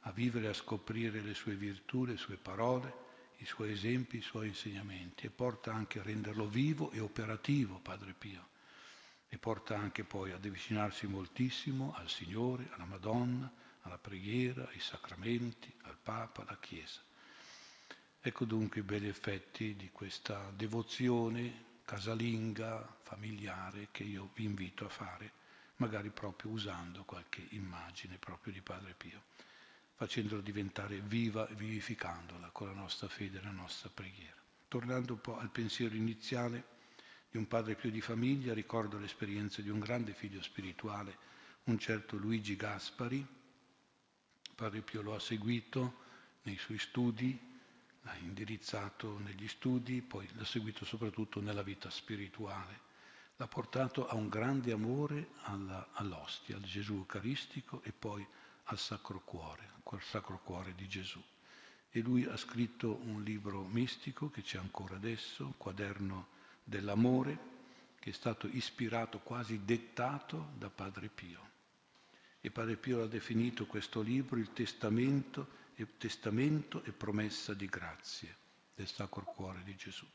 a vivere, a scoprire le sue virtù, le sue parole, i suoi esempi, i suoi insegnamenti e porta anche a renderlo vivo e operativo Padre Pio e porta anche poi ad avvicinarsi moltissimo al Signore, alla Madonna, alla preghiera, ai sacramenti, al Papa, alla Chiesa. Ecco dunque i belli effetti di questa devozione casalinga, familiare che io vi invito a fare magari proprio usando qualche immagine proprio di Padre Pio, facendola diventare viva e vivificandola con la nostra fede e la nostra preghiera. Tornando un po' al pensiero iniziale di un Padre Pio di famiglia, ricordo l'esperienza di un grande figlio spirituale, un certo Luigi Gaspari. Padre Pio lo ha seguito nei suoi studi, l'ha indirizzato negli studi, poi l'ha seguito soprattutto nella vita spirituale. L'ha portato a un grande amore alla, all'ostia, al Gesù Eucaristico e poi al Sacro Cuore, al Sacro Cuore di Gesù. E lui ha scritto un libro mistico che c'è ancora adesso, Quaderno dell'amore, che è stato ispirato, quasi dettato da Padre Pio. E Padre Pio ha definito questo libro il testamento e, testamento e promessa di grazie del Sacro Cuore di Gesù.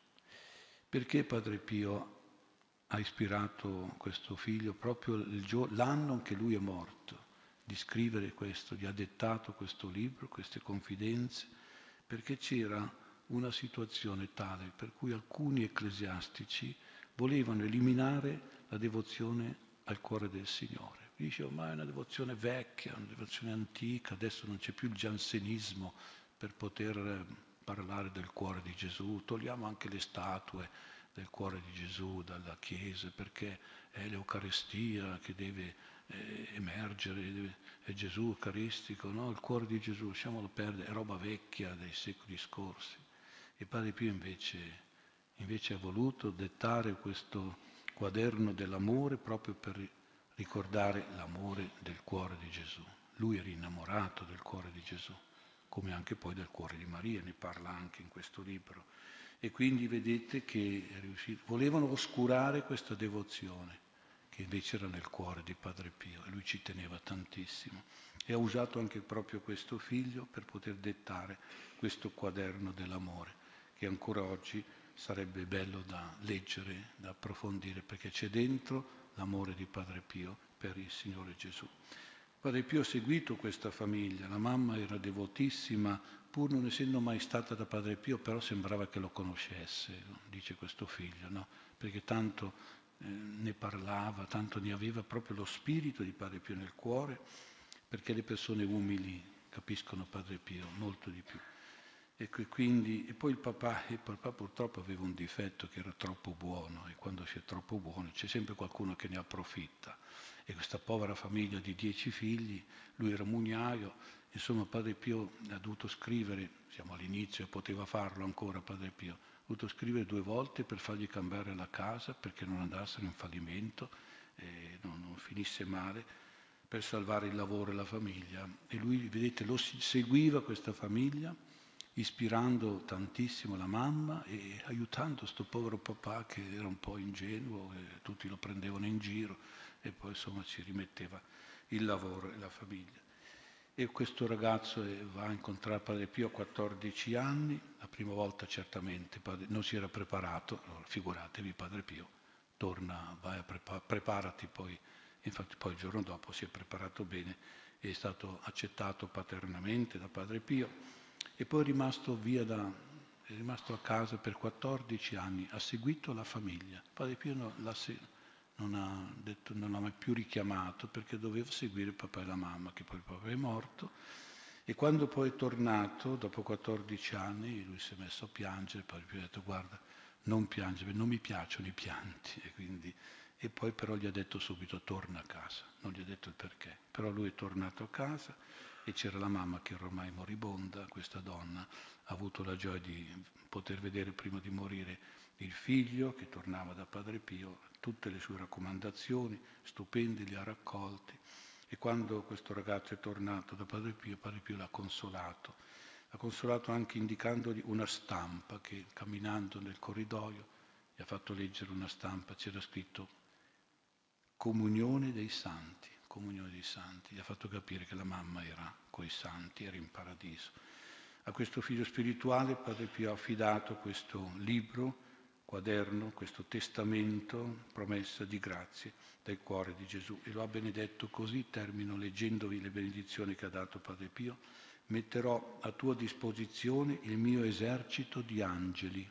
Perché Padre Pio ha ispirato questo figlio proprio l'anno in che lui è morto, di scrivere questo, di ha dettato questo libro, queste confidenze, perché c'era una situazione tale per cui alcuni ecclesiastici volevano eliminare la devozione al cuore del Signore. Dice ormai è una devozione vecchia, una devozione antica, adesso non c'è più il giansenismo per poter eh, parlare del cuore di Gesù, togliamo anche le statue del cuore di Gesù dalla Chiesa perché è l'Eucaristia che deve eh, emergere, deve, è Gesù eucaristico, no? il cuore di Gesù, lasciamolo perdere, è roba vecchia dei secoli scorsi. E Padre Pio invece, invece ha voluto dettare questo quaderno dell'amore proprio per ricordare l'amore del cuore di Gesù. Lui era innamorato del cuore di Gesù, come anche poi del cuore di Maria, ne parla anche in questo libro. E quindi vedete che volevano oscurare questa devozione, che invece era nel cuore di Padre Pio, e lui ci teneva tantissimo. E ha usato anche proprio questo figlio per poter dettare questo quaderno dell'amore, che ancora oggi sarebbe bello da leggere, da approfondire, perché c'è dentro l'amore di Padre Pio per il Signore Gesù. Padre Pio ha seguito questa famiglia, la mamma era devotissima, pur non essendo mai stata da Padre Pio, però sembrava che lo conoscesse, dice questo figlio, no? perché tanto eh, ne parlava, tanto ne aveva proprio lo spirito di Padre Pio nel cuore, perché le persone umili capiscono Padre Pio molto di più. E, quindi, e poi il papà, il papà purtroppo aveva un difetto che era troppo buono e quando si è troppo buono c'è sempre qualcuno che ne approfitta. E questa povera famiglia di dieci figli, lui era mugnaio, insomma Padre Pio ha dovuto scrivere, siamo all'inizio e poteva farlo ancora Padre Pio, ha dovuto scrivere due volte per fargli cambiare la casa perché non andassero in fallimento, non, non finisse male per salvare il lavoro e la famiglia. E lui, vedete, lo seguiva questa famiglia ispirando tantissimo la mamma e aiutando questo povero papà che era un po' ingenuo e tutti lo prendevano in giro e poi insomma ci rimetteva il lavoro e la famiglia. E questo ragazzo va a incontrare Padre Pio a 14 anni, la prima volta certamente non si era preparato, allora figuratevi Padre Pio, torna, vai a prepa- preparati poi, infatti poi il giorno dopo si è preparato bene, è stato accettato paternamente da Padre Pio e poi è rimasto via da, è rimasto a casa per 14 anni, ha seguito la famiglia. Padre Pio non, non, ha detto, non l'ha mai più richiamato perché doveva seguire il papà e la mamma, che poi il papà è morto. E quando poi è tornato, dopo 14 anni, lui si è messo a piangere, Padre Pio ha detto guarda, non piangere, non mi piacciono i pianti. E, quindi, e poi però gli ha detto subito torna a casa, non gli ha detto il perché. Però lui è tornato a casa e c'era la mamma che era ormai moribonda, questa donna. Ha avuto la gioia di poter vedere prima di morire il figlio che tornava da Padre Pio, tutte le sue raccomandazioni stupende le ha raccolte e quando questo ragazzo è tornato da Padre Pio, Padre Pio l'ha consolato, l'ha consolato anche indicandogli una stampa che camminando nel corridoio gli ha fatto leggere una stampa, c'era scritto comunione dei santi comunione dei santi, gli ha fatto capire che la mamma era coi santi, era in paradiso. A questo figlio spirituale Padre Pio ha affidato questo libro, quaderno, questo testamento, promessa di grazie del cuore di Gesù e lo ha benedetto così, termino leggendovi le benedizioni che ha dato Padre Pio, metterò a tua disposizione il mio esercito di angeli.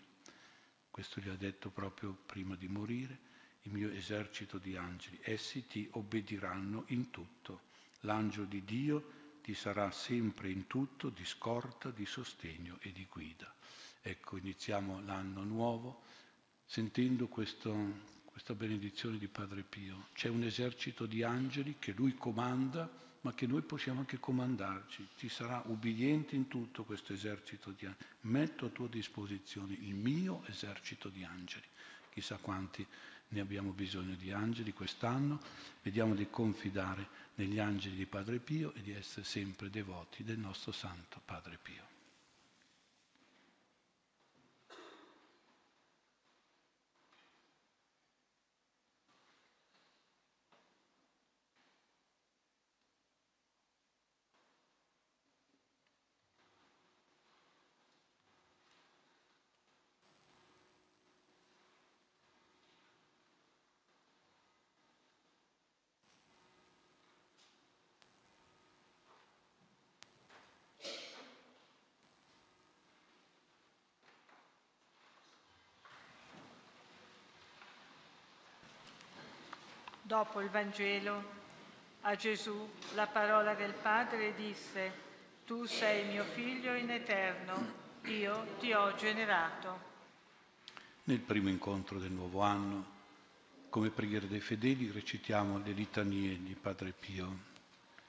Questo gli ha detto proprio prima di morire il mio esercito di angeli, essi ti obbediranno in tutto. L'angelo di Dio ti sarà sempre in tutto di scorta, di sostegno e di guida. Ecco, iniziamo l'anno nuovo sentendo questo, questa benedizione di Padre Pio. C'è un esercito di angeli che lui comanda, ma che noi possiamo anche comandarci. Ti sarà ubbidiente in tutto questo esercito di angeli. Metto a tua disposizione il mio esercito di angeli. Chissà quanti ne abbiamo bisogno di angeli quest'anno. Vediamo di confidare negli angeli di Padre Pio e di essere sempre devoti del nostro Santo Padre Pio. Dopo il Vangelo, a Gesù la parola del Padre disse, Tu sei mio figlio in eterno, io ti ho generato. Nel primo incontro del nuovo anno, come preghiera dei fedeli, recitiamo le litanie di Padre Pio.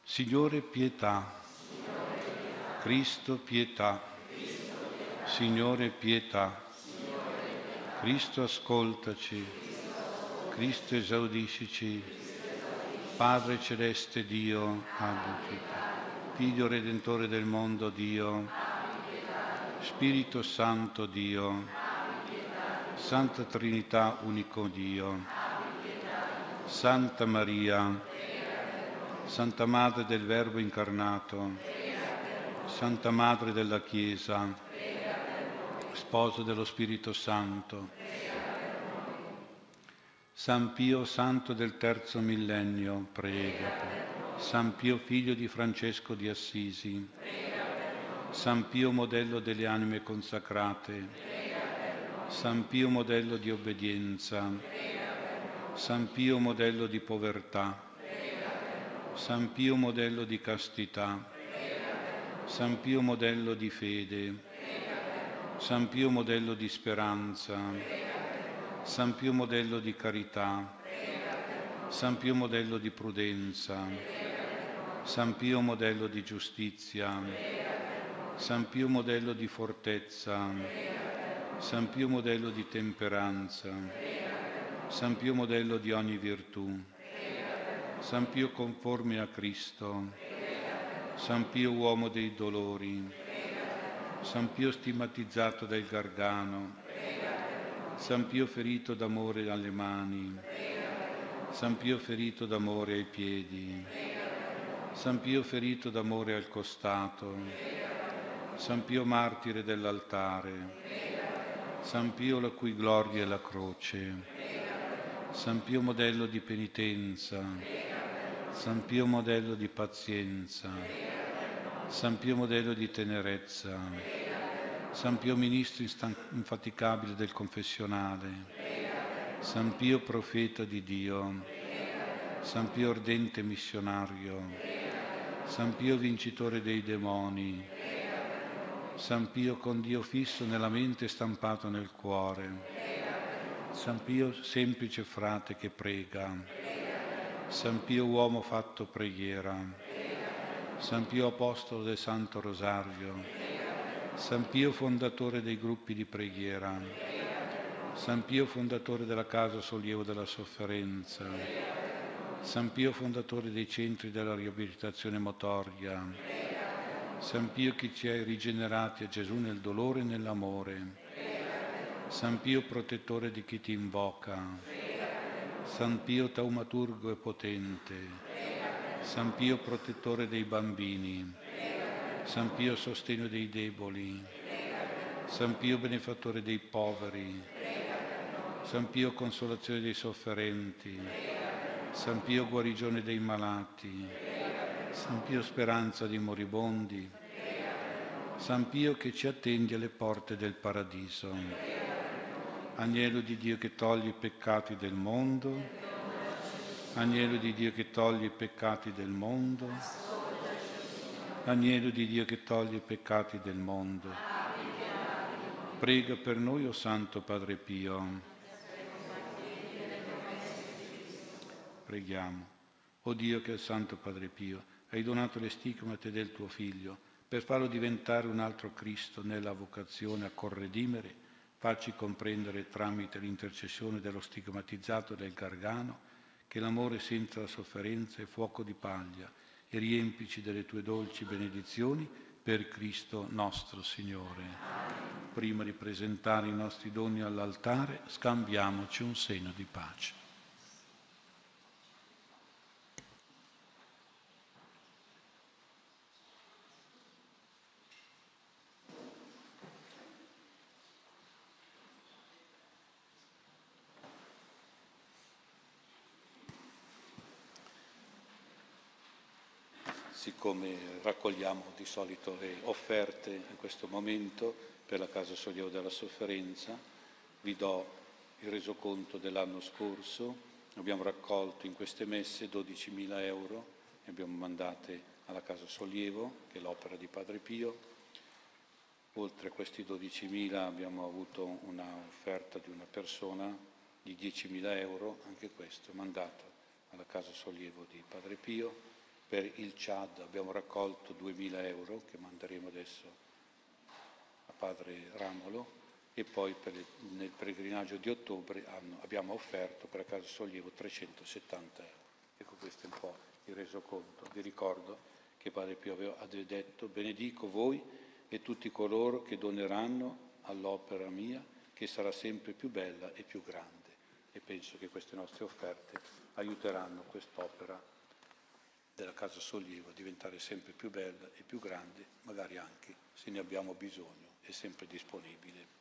Signore pietà, Cristo pietà, Signore pietà, Cristo ascoltaci. Cristo esaudiscici, Padre celeste Dio, abbi Figlio Redentore del mondo Dio, Spirito Santo Dio, Santa Trinità unico Dio, Santa Maria, Santa Madre del Verbo incarnato, Santa Madre della Chiesa, Sposo dello Spirito Santo, San Pio Santo del terzo millennio, prega per San Pio figlio di Francesco di Assisi, San Pio modello delle anime consacrate, San Pio modello di obbedienza, San Pio modello di povertà, San Pio modello di castità, San Pio modello di fede, San Pio modello di speranza, San Pio modello di carità, San Pio modello di prudenza, San Pio modello di giustizia, San Pio modello di fortezza, San Pio modello di temperanza, San Pio modello di ogni virtù, San Pio conforme a Cristo, San Pio uomo dei dolori, San Pio stigmatizzato dal Gargano, San Pio ferito d'amore alle mani, San Pio ferito d'amore ai piedi, San Pio ferito d'amore al costato, San Pio martire dell'altare, San Pio la cui gloria è la croce, San Pio modello di penitenza, San Pio modello di pazienza, San Pio modello di tenerezza, San Pio Ministro infaticabile del confessionale, San Pio Profeta di Dio, San Pio Ardente Missionario, San Pio Vincitore dei demoni, San Pio con Dio fisso nella mente e stampato nel cuore, San Pio semplice frate che prega, San Pio uomo fatto preghiera, San Pio Apostolo del Santo Rosario, San Pio fondatore dei gruppi di preghiera, San Pio fondatore della Casa Sollievo della Sofferenza, San Pio fondatore dei centri della riabilitazione motoria, San Pio che ci ha rigenerati a Gesù nel dolore e nell'amore, San Pio protettore di chi ti invoca, San Pio taumaturgo e potente, San Pio protettore dei bambini, San Pio sostegno dei deboli, San Pio benefattore dei poveri, San Pio consolazione dei sofferenti, San Pio guarigione dei malati, San Pio speranza dei moribondi, San Pio che ci attendi alle porte del paradiso. Agnello di Dio che toglie i peccati del mondo, Agnello di Dio che toglie i peccati del mondo, Agnello di Dio che toglie i peccati del mondo. Prega per noi, o oh Santo Padre Pio. preghiamo. O Dio che è il Santo Padre Pio, hai donato le stigmate del tuo Figlio per farlo diventare un altro Cristo nella vocazione a corredimere, facci comprendere tramite l'intercessione dello stigmatizzato del Gargano che l'amore senza la sofferenza è fuoco di paglia e riempici delle tue dolci benedizioni per Cristo nostro Signore. Prima di presentare i nostri doni all'altare, scambiamoci un segno di pace. Raccogliamo di solito le offerte in questo momento per la Casa Sollievo della Sofferenza, vi do il resoconto dell'anno scorso. Abbiamo raccolto in queste messe 12.000 euro e abbiamo mandate alla Casa Sollievo, che è l'opera di Padre Pio. Oltre a questi 12.000 abbiamo avuto un'offerta di una persona di 10.000 euro, anche questo mandato alla Casa Sollievo di Padre Pio per il Chad abbiamo raccolto 2.000 euro che manderemo adesso a padre Ramolo e poi il, nel pellegrinaggio di ottobre hanno, abbiamo offerto per la Casa Sollievo 370 euro. Ecco questo è un po' il resoconto. Vi ricordo che Padre Pio aveva detto benedico voi e tutti coloro che doneranno all'opera mia che sarà sempre più bella e più grande. E penso che queste nostre offerte aiuteranno quest'opera della Casa Sollievo diventare sempre più bella e più grande, magari anche se ne abbiamo bisogno, è sempre disponibile.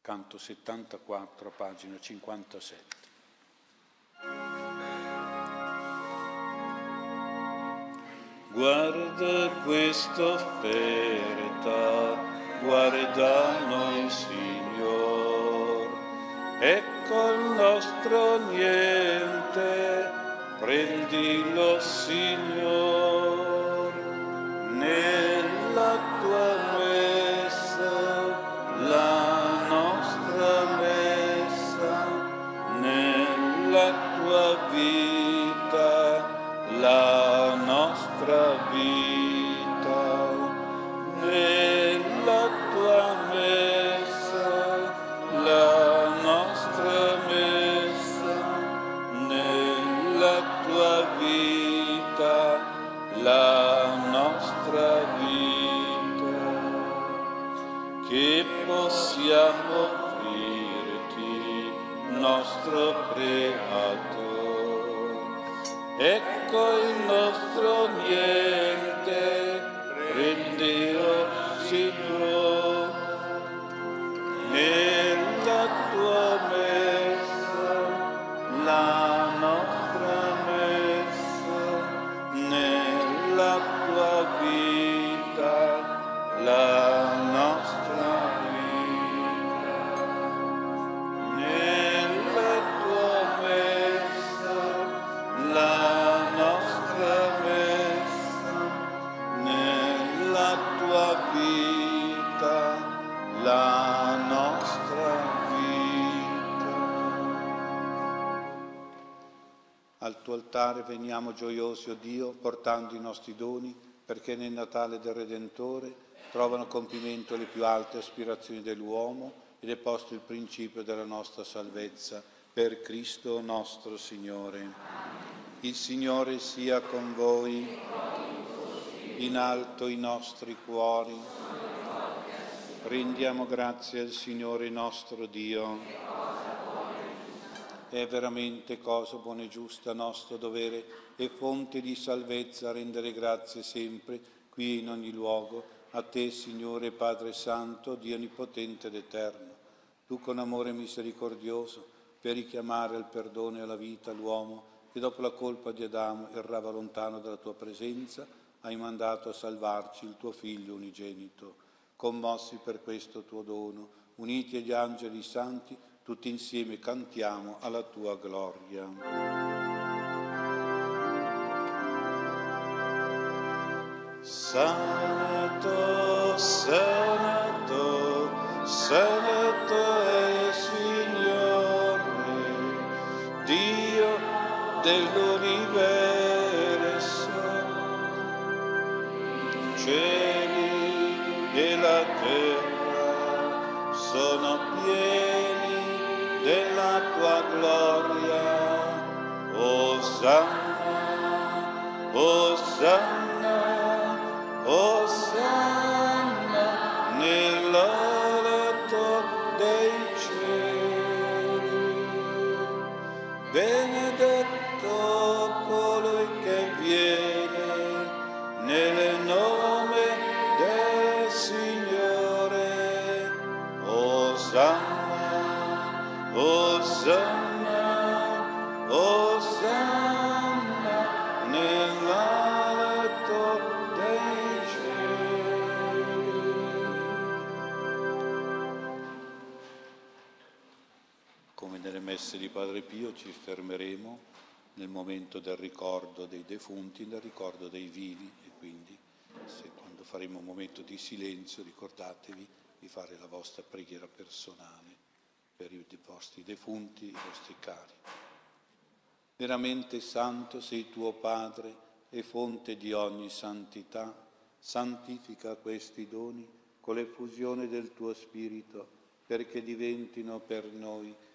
Canto 74, pagina 57. Guarda questa offerta, guarda noi Signore. Ecco col nostro niente, prendilo Signore, nostro creato. Ecco il nostro niente, prendilo altare veniamo gioiosi, o oh Dio, portando i nostri doni, perché nel Natale del Redentore trovano compimento le più alte aspirazioni dell'uomo ed è posto il principio della nostra salvezza per Cristo nostro Signore. Il Signore sia con voi, in alto i nostri cuori. Rendiamo grazie al Signore nostro Dio. È veramente cosa buona e giusta nostro dovere e fonte di salvezza rendere grazie sempre, qui in ogni luogo a te, Signore Padre Santo, Dio Onnipotente ed Eterno, tu con amore misericordioso, per richiamare al perdono e alla vita l'uomo che dopo la colpa di Adamo errava lontano dalla tua presenza, hai mandato a salvarci il tuo Figlio unigenito. Commossi per questo tuo dono, uniti agli angeli santi, tutti insieme cantiamo alla tua gloria. Santo, santo, santo è Signore, Dio dell'universo. Cielo Hosanna, Hosanna. Di Padre Pio ci fermeremo nel momento del ricordo dei defunti, nel ricordo dei vivi e quindi se quando faremo un momento di silenzio ricordatevi di fare la vostra preghiera personale per i vostri defunti, i vostri cari. Veramente santo sei tuo Padre e fonte di ogni santità, santifica questi doni con l'effusione del tuo Spirito perché diventino per noi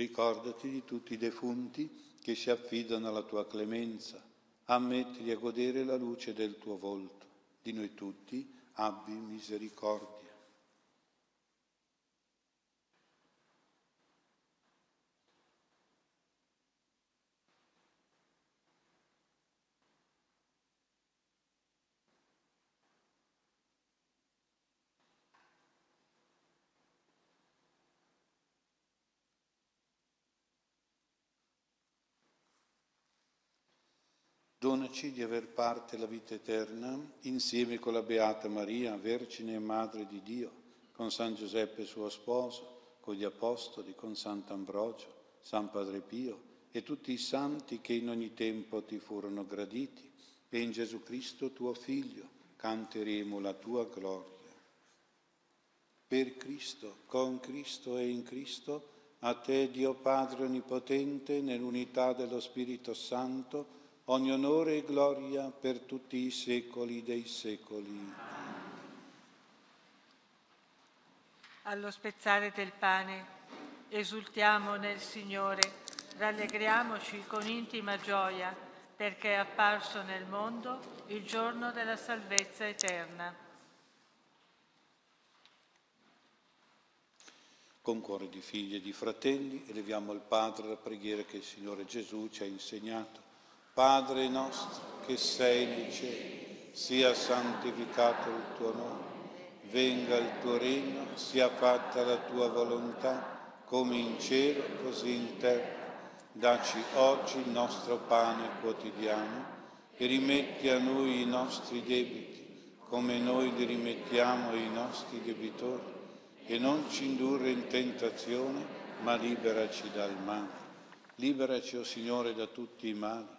Ricordati di tutti i defunti che si affidano alla tua clemenza. Ammettili a godere la luce del tuo volto. Di noi tutti abbi misericordia. Donaci di aver parte alla vita eterna insieme con la Beata Maria, Vergine e Madre di Dio, con San Giuseppe suo sposo, con gli Apostoli, con Sant'Ambrogio, San Padre Pio e tutti i santi che in ogni tempo ti furono graditi, e in Gesù Cristo tuo Figlio canteremo la tua gloria. Per Cristo, con Cristo e in Cristo, a te Dio Padre Onnipotente, nell'unità dello Spirito Santo, ogni onore e gloria per tutti i secoli dei secoli. Allo spezzare del pane, esultiamo nel Signore Rallegriamoci con intima gioia perché è apparso nel mondo il giorno della salvezza eterna. Con cuore di figli e di fratelli eleviamo al Padre la preghiera che il Signore Gesù ci ha insegnato. Padre nostro che sei nei cieli, sia santificato il tuo nome, venga il tuo regno, sia fatta la tua volontà, come in cielo, così in terra. Daci oggi il nostro pane quotidiano e rimetti a noi i nostri debiti, come noi li rimettiamo ai nostri debitori, e non ci indurre in tentazione, ma liberaci dal male. Liberaci, o oh Signore, da tutti i mali,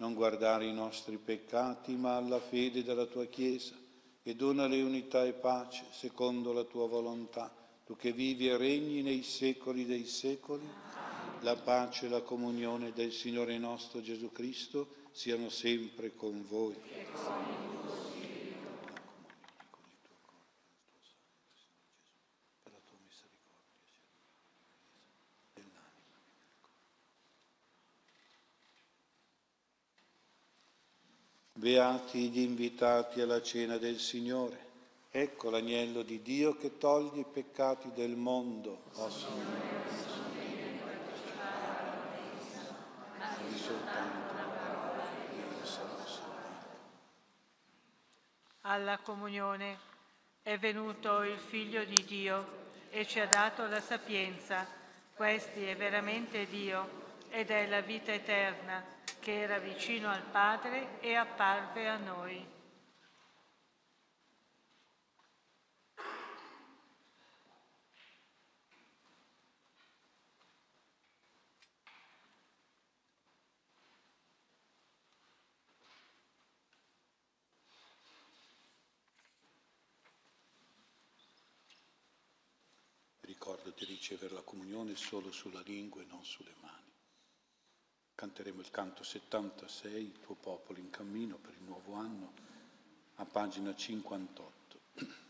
Non guardare i nostri peccati, ma alla fede della tua Chiesa, e donale unità e pace secondo la tua volontà, tu che vivi e regni nei secoli dei secoli la pace e la comunione del Signore nostro Gesù Cristo siano sempre con voi. Beati gli invitati alla cena del Signore. Ecco l'agnello di Dio che toglie i peccati del mondo. Oh Signore. alla comunione. È venuto il Figlio di Dio e ci ha dato la sapienza. Questi è veramente Dio ed è la vita eterna che era vicino al Padre e apparve a noi. ricordati di ricevere la comunione solo sulla lingua e non sulle mani. Canteremo il canto 76, il tuo popolo in cammino per il nuovo anno, a pagina 58.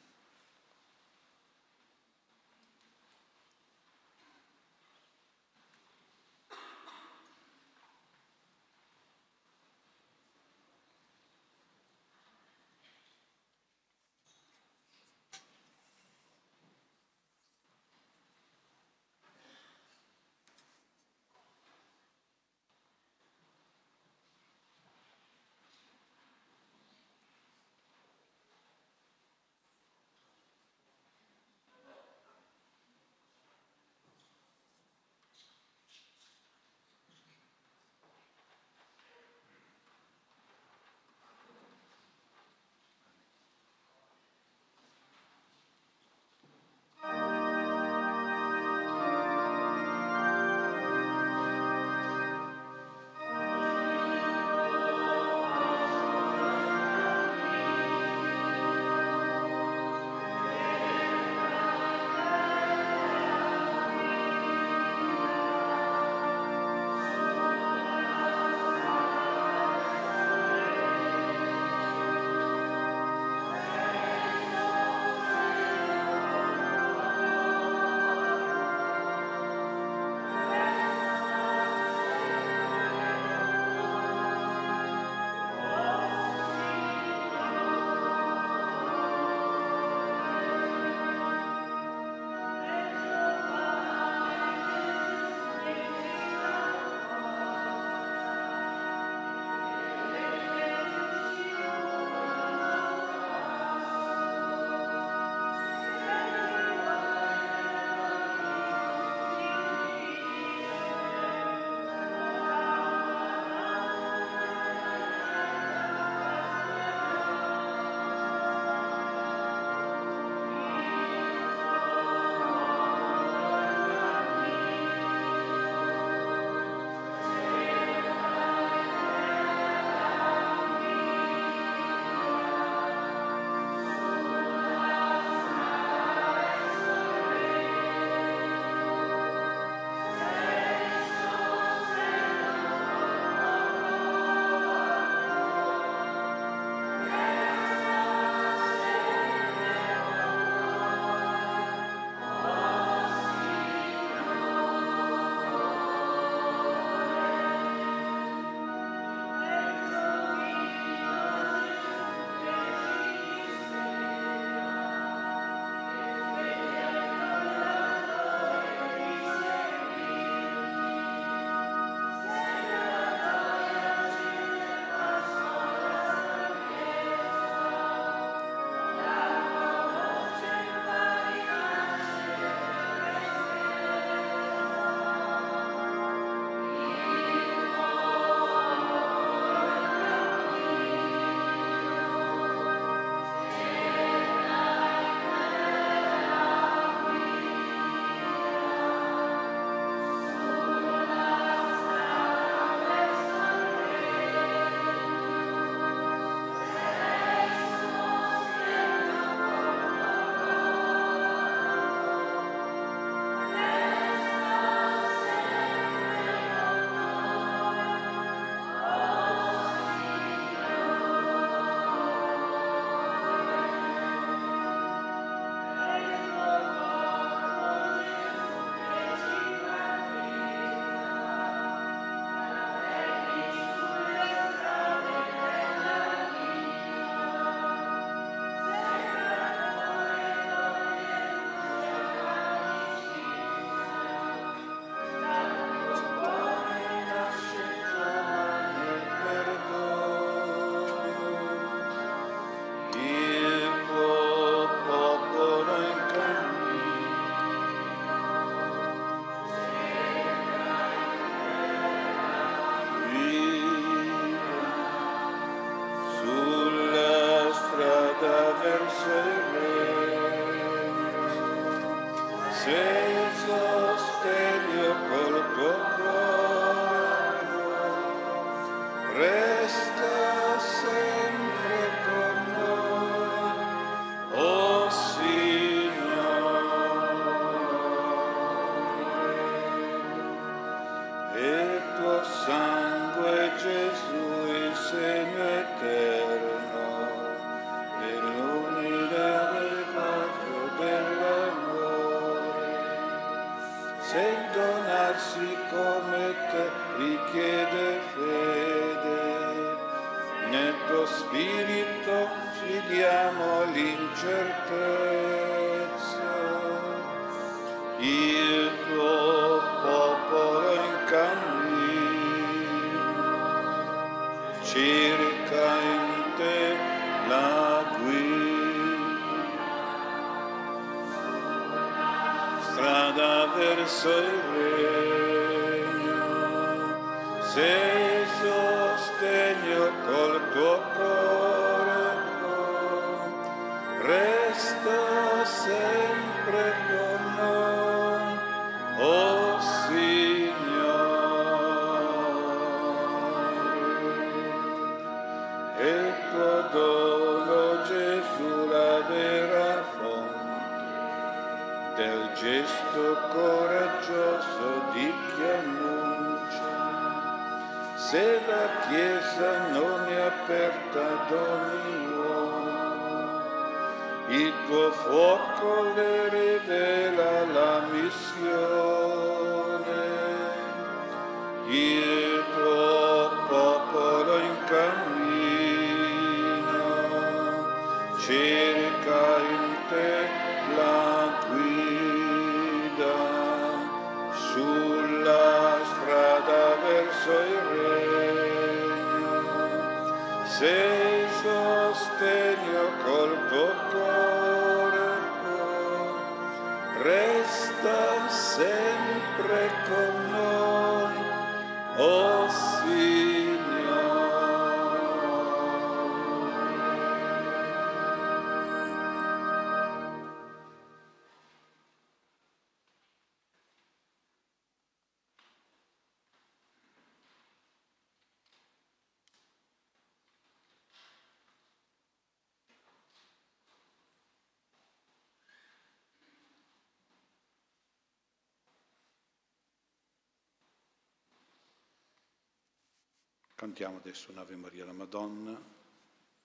Cantiamo adesso un'Ave Maria la Madonna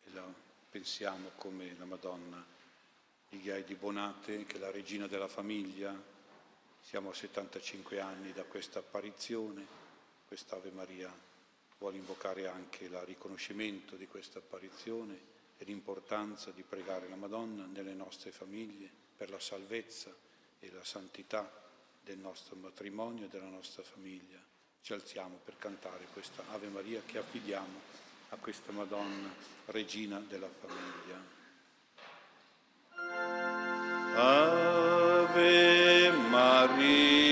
e la pensiamo come la Madonna di Ghiai di Bonate, che è la regina della famiglia. Siamo a 75 anni da questa apparizione. Quest'Ave Maria vuole invocare anche il riconoscimento di questa apparizione e l'importanza di pregare la Madonna nelle nostre famiglie per la salvezza e la santità del nostro matrimonio e della nostra famiglia ci alziamo per cantare questa Ave Maria che affidiamo a questa Madonna, regina della famiglia. Ave Maria.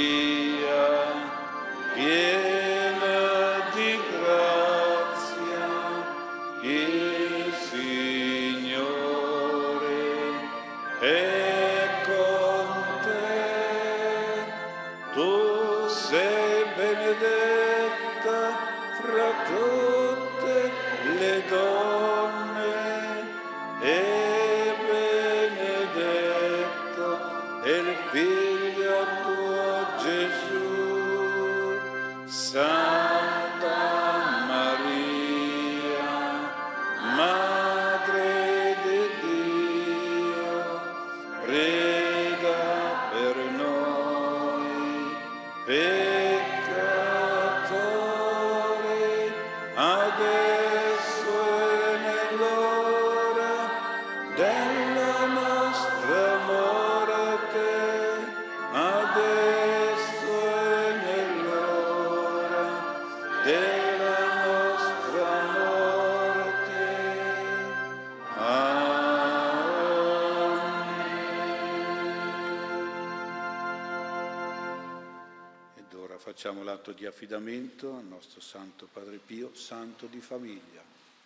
di affidamento al nostro Santo Padre Pio, santo di famiglia.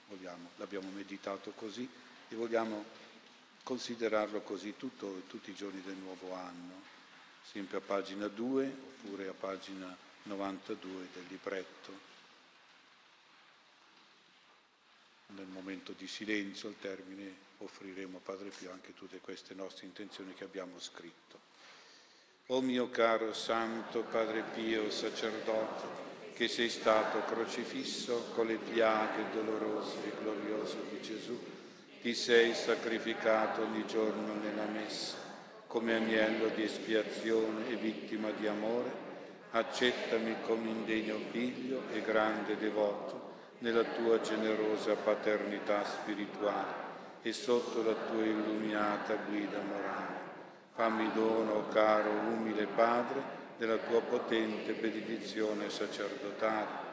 Vogliamo, l'abbiamo meditato così e vogliamo considerarlo così tutto, tutti i giorni del nuovo anno, sempre a pagina 2 oppure a pagina 92 del libretto. Nel momento di silenzio, al termine, offriremo a Padre Pio anche tutte queste nostre intenzioni che abbiamo scritto. O mio caro Santo Padre Pio, sacerdote, che sei stato crocifisso con le piaghe dolorose e gloriose di Gesù, ti sei sacrificato ogni giorno nella messa come agnello di espiazione e vittima di amore, accettami come indegno figlio e grande devoto nella tua generosa paternità spirituale e sotto la tua illuminata guida morale. Fammi dono, caro, umile Padre, della tua potente benedizione sacerdotale,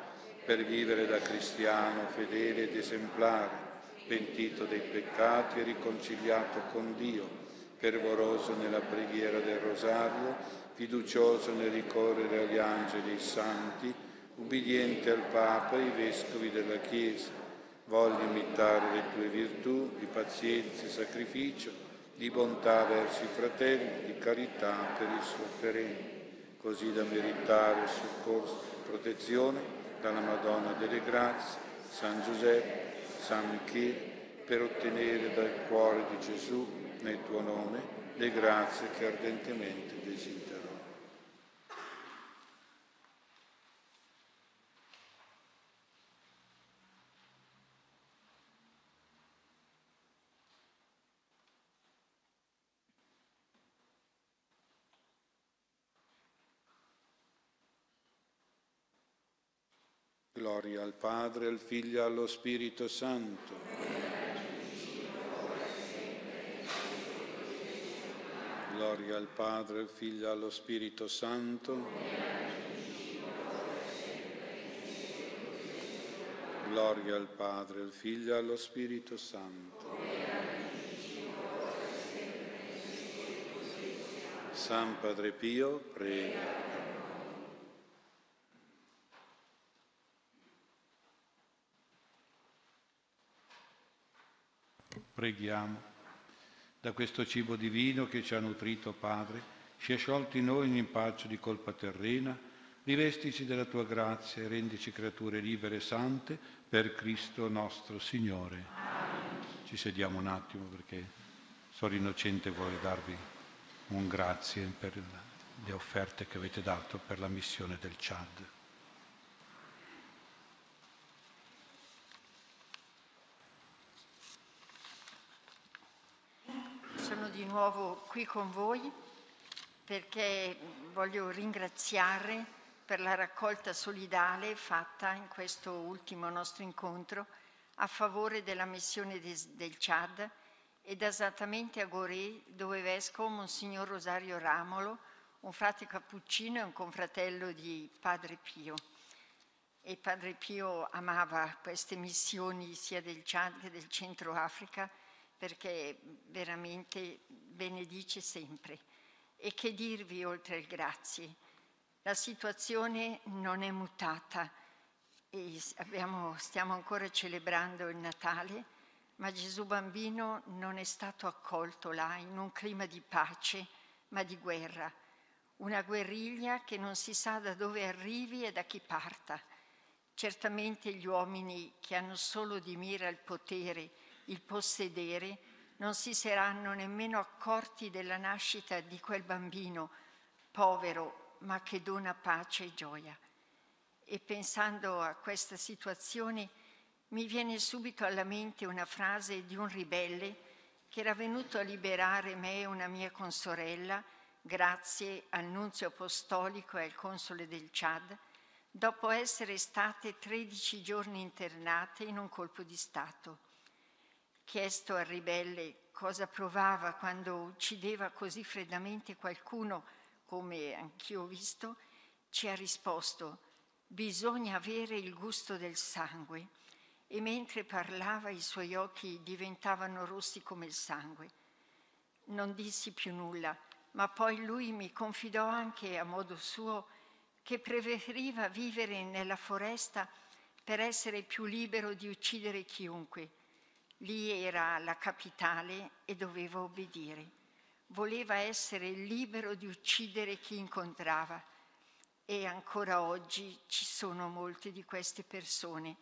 per vivere da cristiano fedele ed esemplare, pentito dei peccati e riconciliato con Dio, fervoroso nella preghiera del rosario, fiducioso nel ricorrere agli angeli e santi, ubbidiente al Papa e ai vescovi della Chiesa. Voglio imitare le tue virtù di pazienza e sacrificio, di bontà verso i fratelli, di carità per i sofferenti, così da meritare il soccorso e protezione dalla Madonna delle Grazie, San Giuseppe, San Michele, per ottenere dal cuore di Gesù, nel tuo nome, le grazie che ardentemente desidero. Gloria al Padre, al Figlio e allo Spirito Santo. Gloria al Padre, al Figlio e allo Spirito Santo. Gloria al Padre, al Figlio e allo Spirito Santo. San Padre Pio, prega. Preghiamo. Da questo cibo divino che ci ha nutrito, Padre, sia sciolto in noi ogni impaccio di colpa terrena, rivestici della tua grazia e rendici creature libere e sante per Cristo nostro Signore. Ci sediamo un attimo perché Sor Innocente vuole darvi un grazie per le offerte che avete dato per la missione del Chad. di nuovo qui con voi perché voglio ringraziare per la raccolta solidale fatta in questo ultimo nostro incontro a favore della missione del Chad ed esattamente a Gorée dove vescovo Monsignor Rosario Ramolo, un frate cappuccino e un confratello di Padre Pio. E Padre Pio amava queste missioni sia del Chad che del Centro Africa perché veramente benedice sempre. E che dirvi oltre il grazie? La situazione non è mutata e abbiamo, stiamo ancora celebrando il Natale, ma Gesù bambino non è stato accolto là in un clima di pace, ma di guerra. Una guerriglia che non si sa da dove arrivi e da chi parta. Certamente gli uomini che hanno solo di mira il potere, il possedere, non si saranno nemmeno accorti della nascita di quel bambino povero ma che dona pace e gioia. E pensando a questa situazione mi viene subito alla mente una frase di un ribelle che era venuto a liberare me e una mia consorella grazie al nunzio apostolico e al console del Chad, dopo essere state 13 giorni internate in un colpo di Stato chiesto al ribelle cosa provava quando uccideva così freddamente qualcuno, come anch'io ho visto, ci ha risposto bisogna avere il gusto del sangue e mentre parlava i suoi occhi diventavano rossi come il sangue. Non dissi più nulla, ma poi lui mi confidò anche a modo suo che preferiva vivere nella foresta per essere più libero di uccidere chiunque Lì era la capitale e doveva obbedire. Voleva essere libero di uccidere chi incontrava. E ancora oggi ci sono molte di queste persone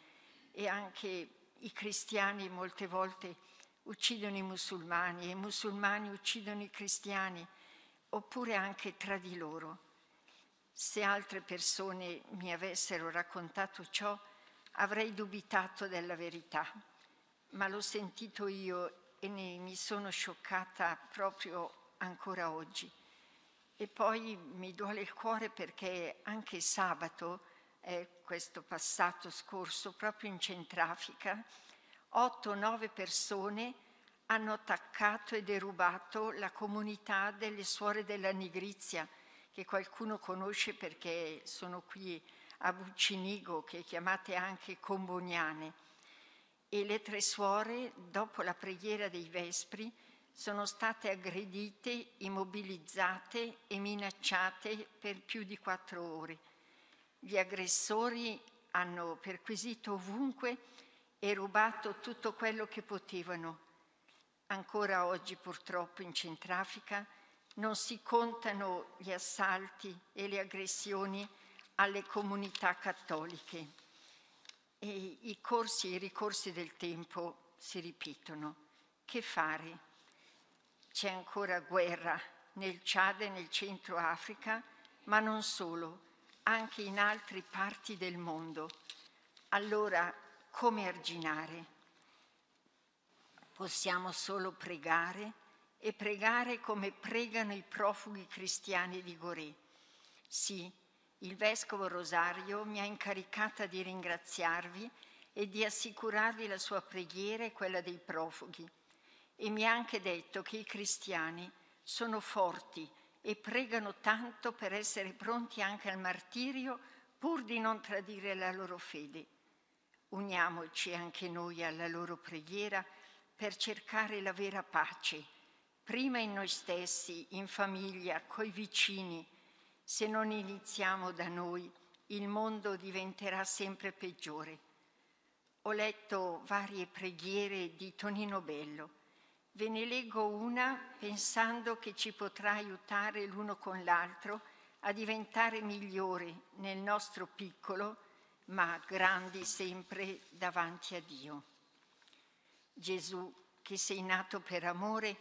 e anche i cristiani molte volte uccidono i musulmani e i musulmani uccidono i cristiani, oppure anche tra di loro. Se altre persone mi avessero raccontato ciò, avrei dubitato della verità, ma l'ho sentito io e ne, mi sono scioccata proprio ancora oggi. E poi mi duole il cuore perché anche sabato, eh, questo passato scorso, proprio in Centrafrica, otto o nove persone hanno attaccato e derubato la comunità delle suore della Nigrizia, che qualcuno conosce perché sono qui a Buccinigo, che chiamate anche Comboniane. E le tre suore, dopo la preghiera dei Vespri, sono state aggredite, immobilizzate e minacciate per più di quattro ore. Gli aggressori hanno perquisito ovunque e rubato tutto quello che potevano. Ancora oggi purtroppo in Centrafrica non si contano gli assalti e le aggressioni alle comunità cattoliche e i corsi e i ricorsi del tempo si ripetono. Che fare? C'è ancora guerra nel Chad e nel centro Africa, ma non solo, anche in altre parti del mondo. Allora come arginare. Possiamo solo pregare e pregare come pregano i profughi cristiani di Goré. Sì, il Vescovo Rosario mi ha incaricata di ringraziarvi e di assicurarvi la sua preghiera e quella dei profughi. E mi ha anche detto che i cristiani sono forti e pregano tanto per essere pronti anche al martirio pur di non tradire la loro fede. Uniamoci anche noi alla loro preghiera per cercare la vera pace, prima in noi stessi, in famiglia, coi vicini. Se non iniziamo da noi, il mondo diventerà sempre peggiore. Ho letto varie preghiere di Tonino Bello. Ve ne leggo una pensando che ci potrà aiutare l'uno con l'altro a diventare migliori nel nostro piccolo ma grandi sempre davanti a Dio. Gesù, che sei nato per amore,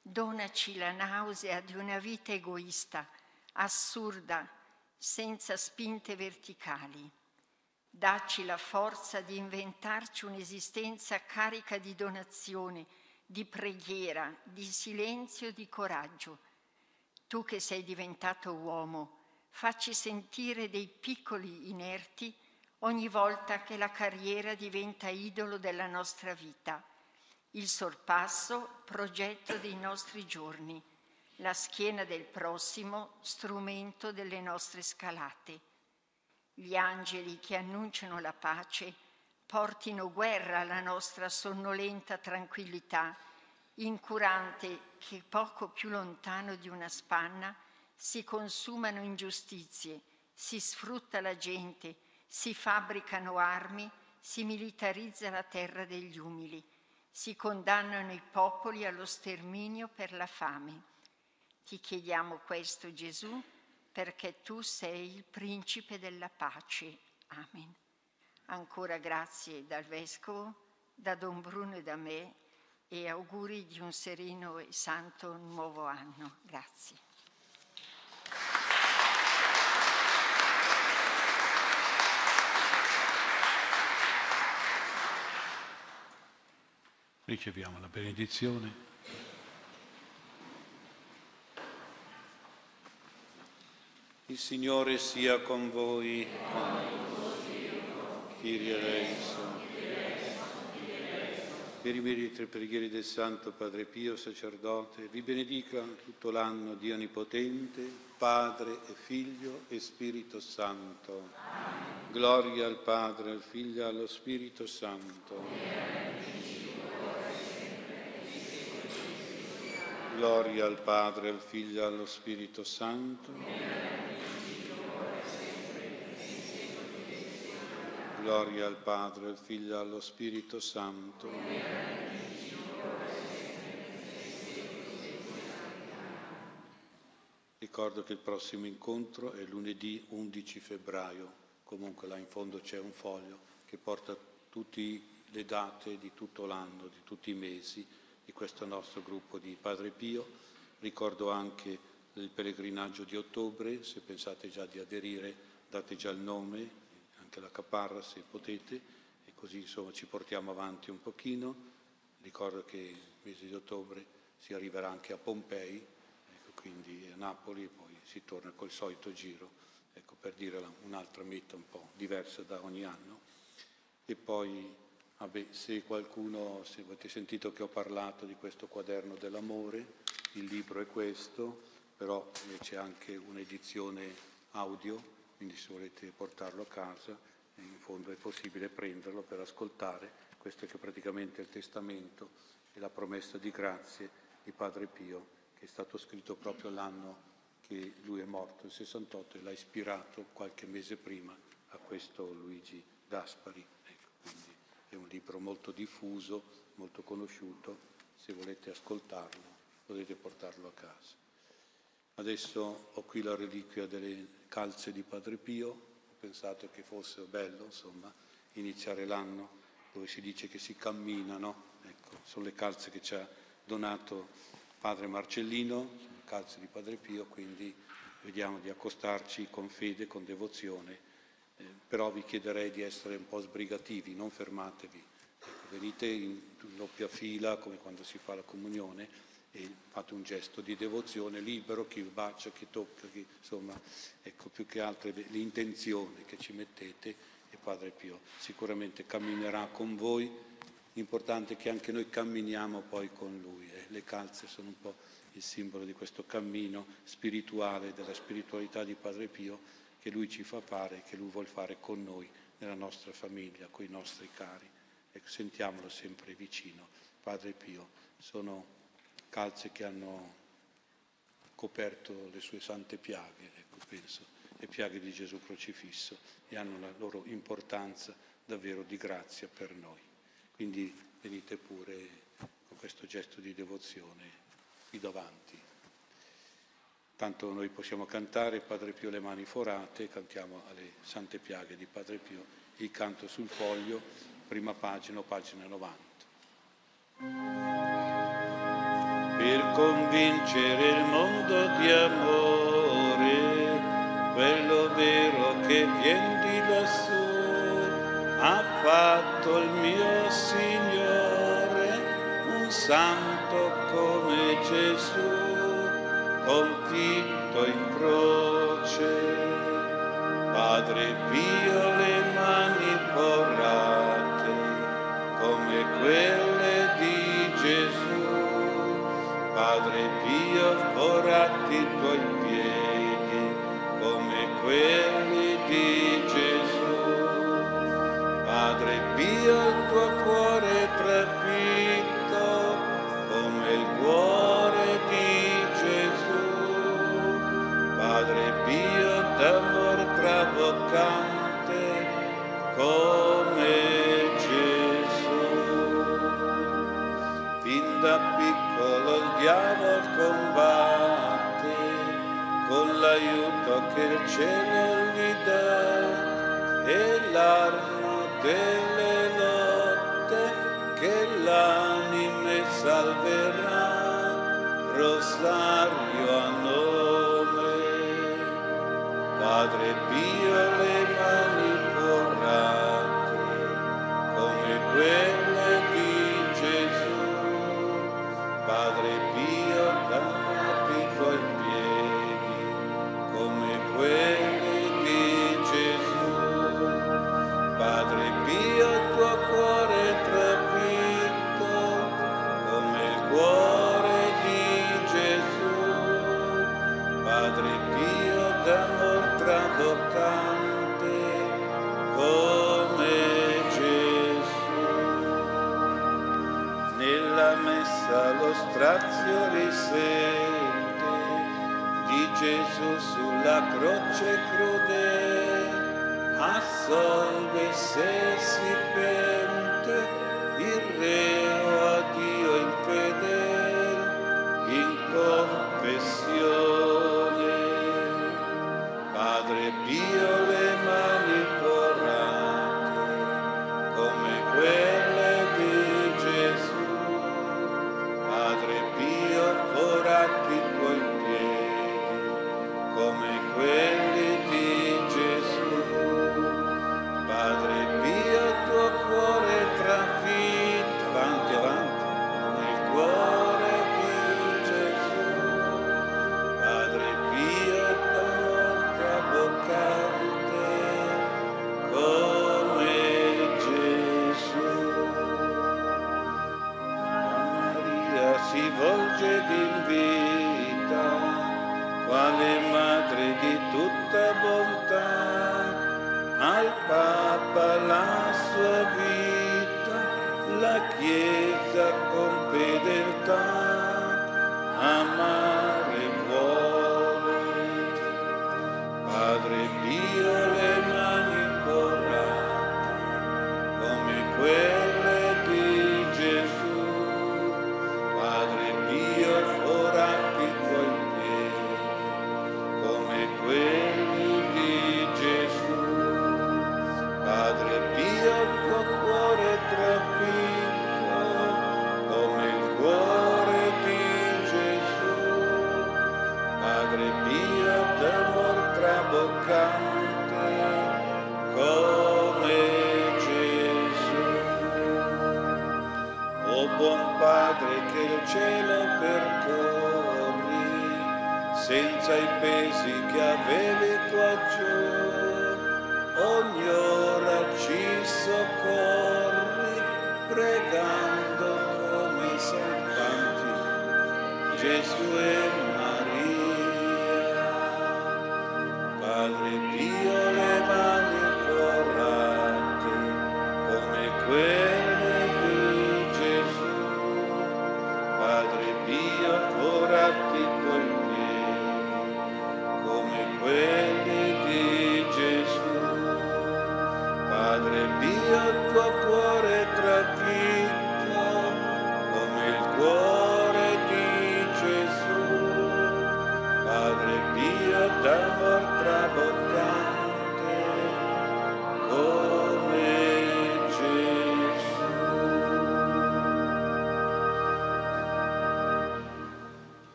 donaci la nausea di una vita egoista, assurda, senza spinte verticali. Dacci la forza di inventarci un'esistenza carica di donazione, di preghiera, di silenzio, di coraggio. Tu che sei diventato uomo, facci sentire dei piccoli inerti ogni volta che la carriera diventa idolo della nostra vita, il sorpasso progetto dei nostri giorni, la schiena del prossimo strumento delle nostre scalate. Gli angeli che annunciano la pace portino guerra alla nostra sonnolenta tranquillità, incurante che poco più lontano di una spanna si consumano ingiustizie, si sfrutta la gente, si fabbricano armi, si militarizza la terra degli umili, si condannano i popoli allo sterminio per la fame. Ti chiediamo questo, Gesù, perché tu sei il principe della pace. Amen. Ancora grazie dal Vescovo, da Don Bruno e da me e auguri di un sereno e santo nuovo anno. Grazie. Riceviamo la benedizione. Il Signore sia con voi. Kyrie eleison. Per i meriti e preghiere del Santo Padre Pio, sacerdote, vi benedica tutto l'anno Dio Onnipotente, Padre e Figlio e Spirito Santo. Amen. Gloria al Padre, al Figlio e allo Spirito Santo. Amen. Gloria al Padre, al Figlio e allo Spirito Santo. Gloria al Padre, al Figlio e allo Spirito Santo. Ricordo che il prossimo incontro è lunedì 11 febbraio, comunque là in fondo c'è un foglio che porta tutte le date di tutto l'anno, di tutti i mesi di questo nostro gruppo di Padre Pio. Ricordo anche il pellegrinaggio di ottobre, se pensate già di aderire date già il nome, anche la caparra se potete, e così insomma ci portiamo avanti un pochino. Ricordo che il mese di ottobre si arriverà anche a Pompei, quindi a Napoli e poi si torna col solito giro, ecco, per dire un'altra meta un po' diversa da ogni anno. E poi, vabbè, se qualcuno, se avete sentito che ho parlato di questo quaderno dell'amore, il libro è questo, però c'è anche un'edizione audio, quindi se volete portarlo a casa, in fondo è possibile prenderlo per ascoltare, questo che praticamente è il testamento e la promessa di grazie di Padre Pio è stato scritto proprio l'anno che lui è morto, il 68, e l'ha ispirato qualche mese prima a questo Luigi Gaspari. Ecco, quindi è un libro molto diffuso, molto conosciuto, se volete ascoltarlo potete portarlo a casa. Adesso ho qui la reliquia delle calze di Padre Pio, ho pensato che fosse bello, insomma, iniziare l'anno dove si dice che si camminano, ecco, sono le calze che ci ha donato padre Marcellino, calze di Padre Pio, quindi vediamo di accostarci con fede, con devozione, eh, però vi chiederei di essere un po' sbrigativi, non fermatevi, ecco, venite in doppia fila come quando si fa la comunione e fate un gesto di devozione libero, chi bacia, chi tocca, chi, insomma, ecco più che altro l'intenzione che ci mettete e Padre Pio sicuramente camminerà con voi importante che anche noi camminiamo poi con Lui. Eh. Le calze sono un po' il simbolo di questo cammino spirituale, della spiritualità di Padre Pio che Lui ci fa fare, che Lui vuole fare con noi, nella nostra famiglia, con i nostri cari. Ecco, sentiamolo sempre vicino. Padre Pio, sono calze che hanno coperto le sue sante piaghe, ecco, penso, le piaghe di Gesù crocifisso e hanno la loro importanza davvero di grazia per noi. Quindi venite pure con questo gesto di devozione qui davanti. Tanto noi possiamo cantare Padre Pio le mani forate, cantiamo alle sante piaghe di Padre Pio il canto sul foglio, prima pagina pagina 90. Per convincere il mondo di amore, quello vero che viene di lassù ha fatto il mio Signore, un santo come Gesù, confitto in croce. Padre Pio forrati i tuoi piedi come quelli che il cielo gli dà e l'arma delle Da croce crude a salve se si per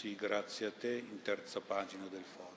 Sì, grazie a te, in terza pagina del foro.